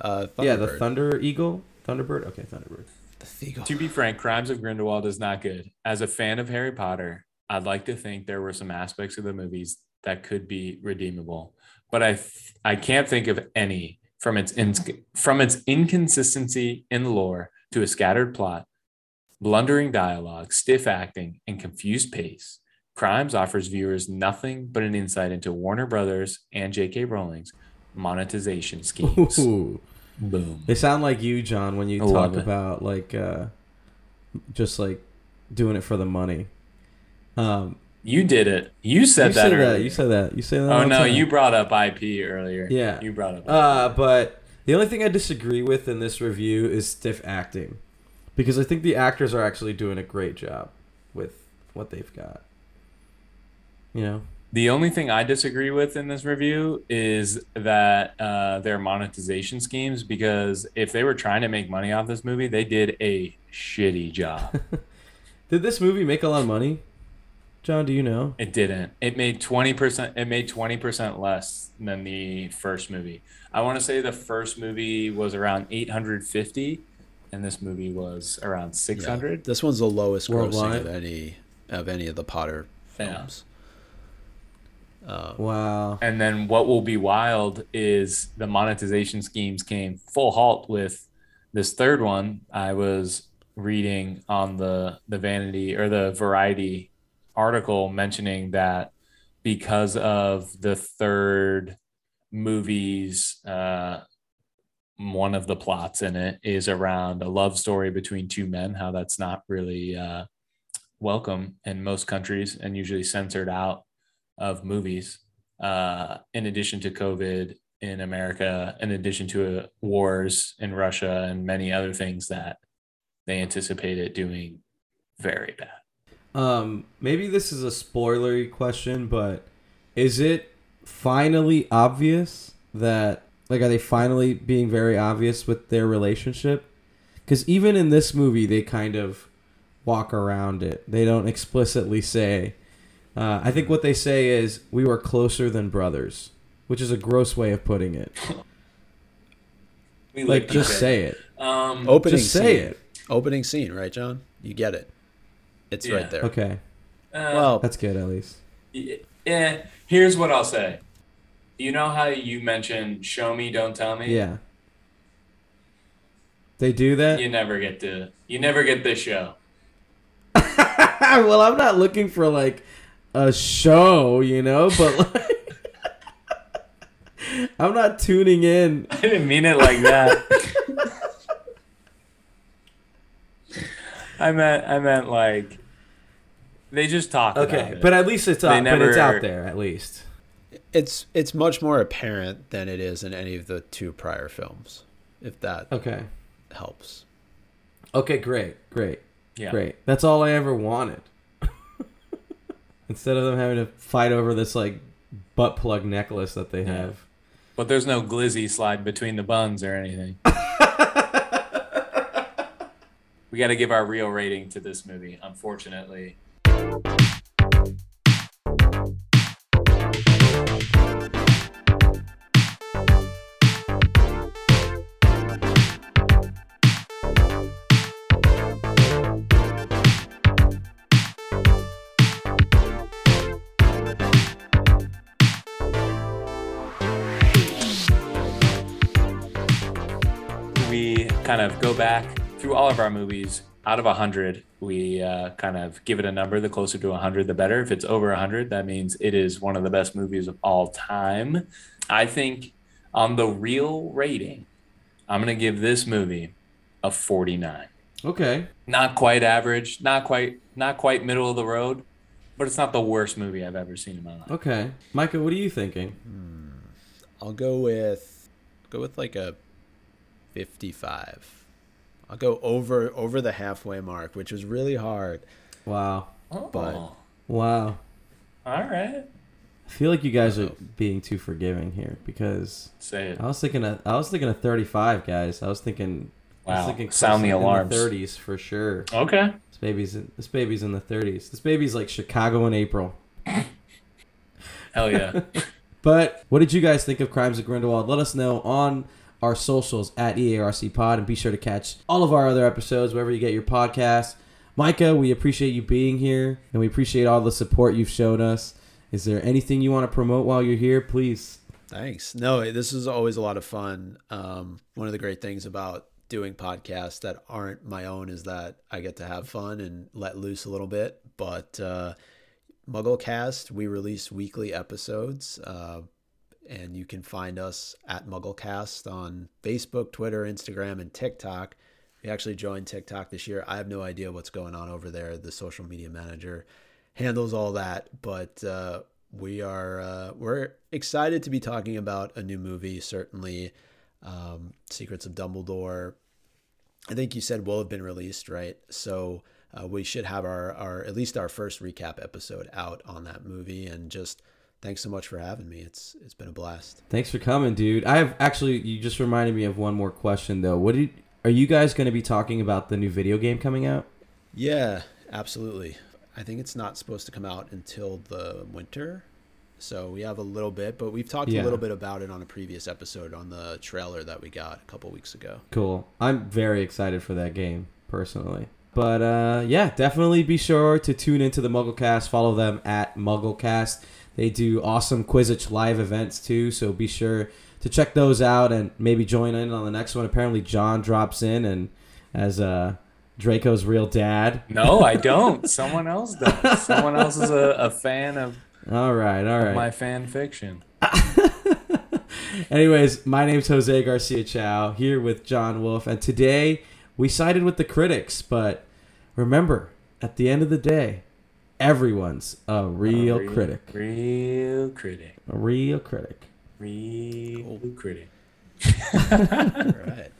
Uh, Yeah, the Thunder Eagle, Thunderbird. Okay, Thunderbird. The Thiegel. To be frank, Crimes of Grindelwald is not good. As a fan of Harry Potter, I'd like to think there were some aspects of the movies that could be redeemable, but I th- I can't think of any from its ins- from its inconsistency in lore to a scattered plot, blundering dialogue, stiff acting, and confused pace. Crimes offers viewers nothing but an insight into Warner Brothers and J.K. Rowling's monetization schemes. Ooh. <laughs> Boom. They sound like you, John, when you I talk about like uh just like doing it for the money. Um You did it. You said you that. said that. You said that. You said that. Oh no, time. you brought up IP earlier. Yeah. you brought up. Uh, but the only thing I disagree with in this review is stiff acting, because I think the actors are actually doing a great job with what they've got. You know, The only thing I disagree with in this review is that uh, their monetization schemes, because if they were trying to make money off this movie, they did a shitty job. <laughs> Did this movie make a lot of money? John, do you know? it didn't. It made twenty percent. It made twenty percent less than the first movie. I want to say the first movie was around eight hundred fifty, and this movie was around six hundred. This one's the lowest grossing Worldwide? of any of any of the Potter Yeah. Uh, Wow. And then what will be wild is the monetization schemes came full halt with this third one. I was reading on the the Vanity or the Variety article mentioning that because of the third movie's uh, one of the plots in it is around a love story between two men. How that's not really uh, welcome in most countries and usually censored out of movies uh, in addition to COVID in America, in addition to uh, wars in Russia and many other things that they anticipated doing very bad. Um, maybe this is a spoilery question, but is it finally obvious that like are they finally being very obvious with their relationship? Because even in this movie, they kind of walk around it. They don't explicitly say. Uh, I think what they say is we were closer than brothers, which is a gross way of putting it. We Like just each say it. Um, opening Just say scene. it. Opening scene, right, John? You get it. It's Yeah. right there. Okay, uh, Well, that's good at least. yeah. Here's what I'll say. You know how you mentioned "show me, don't tell me." Yeah. They do that. You never get to. You never get this show. <laughs> well, I'm not looking for like a show, you know, but like <laughs> I'm not tuning in. I didn't mean it like that. <laughs> I meant. I meant like. They just talk. about Okay, it. but at least it's They out. but it's never- out there at least. it's it's much more apparent than it is in any of the two prior films, if that Okay. helps. Okay, great, great, yeah. great. That's all I ever wanted. Instead of them having to fight over this like butt plug necklace that they have. But there's no glizzy slide between the buns or anything. <laughs> we got to give our real rating to this movie, unfortunately. Kind of go back through all of our movies out of 100 we uh, kind of give it a number the closer to 100 the better if it's over 100 that means it is one of the best movies of all time i think on the real rating i'm going to give this movie a 49 Okay. not quite average not quite not quite middle of the road but it's not the worst movie i've ever seen in my life Okay. Micah, what are you thinking? I'll go with go with like a 55. I'll go over over the halfway mark, which was really hard. Wow. Oh. But- Oh, Wow. all right I feel like you guys are being too forgiving here because say it I was thinking of, I was thinking of 35 guys. I was thinking I was wow thinking sound the alarm. in 30s for sure. okay This baby's in, this baby's in the 30s. This baby's like Chicago in April. hell yeah <laughs> But what did you guys think of Crimes of Grindelwald? Let us know on our socials at EARC Pod and be sure to catch all of our other episodes wherever you get your podcasts. Micah, we appreciate you being here and we appreciate all the support you've shown us. Is there anything you want to promote while you're here? Please. Thanks. No, this is always a lot of fun. Um, one of the great things about doing podcasts that aren't my own is that I get to have fun and let loose a little bit. But uh, MuggleCast, we release weekly episodes, uh, and you can find us at MuggleCast on Facebook, Twitter, Instagram, and TikTok. We actually joined TikTok this year. I have no idea what's going on over there. The social media manager handles all that, but uh, we are uh, we're excited to be talking about a new movie. Certainly, um, Secrets of Dumbledore. I think you said will have been released, right? So uh, we should have our, our at least our first recap episode out on that movie and just thanks so much for having me. It's it's been a blast. Thanks for coming, dude. I have actually you just reminded me of one more question though. What did are you guys going to be talking about the new video game coming out? Yeah, absolutely. I think it's not supposed to come out until the winter. So we have a little bit, but we've talked Yeah. a little bit about it on a previous episode on the trailer that we got a couple weeks ago. Cool. I'm very excited for that game personally. But uh, yeah, definitely be sure to tune into the MuggleCast. Follow them at MuggleCast. They do awesome Quizzitch live events too, so be sure to check those out and maybe join in on the next one. Apparently, John drops in and as uh, Draco's real dad. No, I <laughs> don't. Someone else does. Someone else is a, a fan of All right, all right. my fan fiction. <laughs> Anyways, my name's Jose Garcia Chow here with John Wolf, and today we sided with the critics. But remember, at the end of the day, everyone's a real Real- critic. Real critic. A real critic. Real critic. <laughs> All right.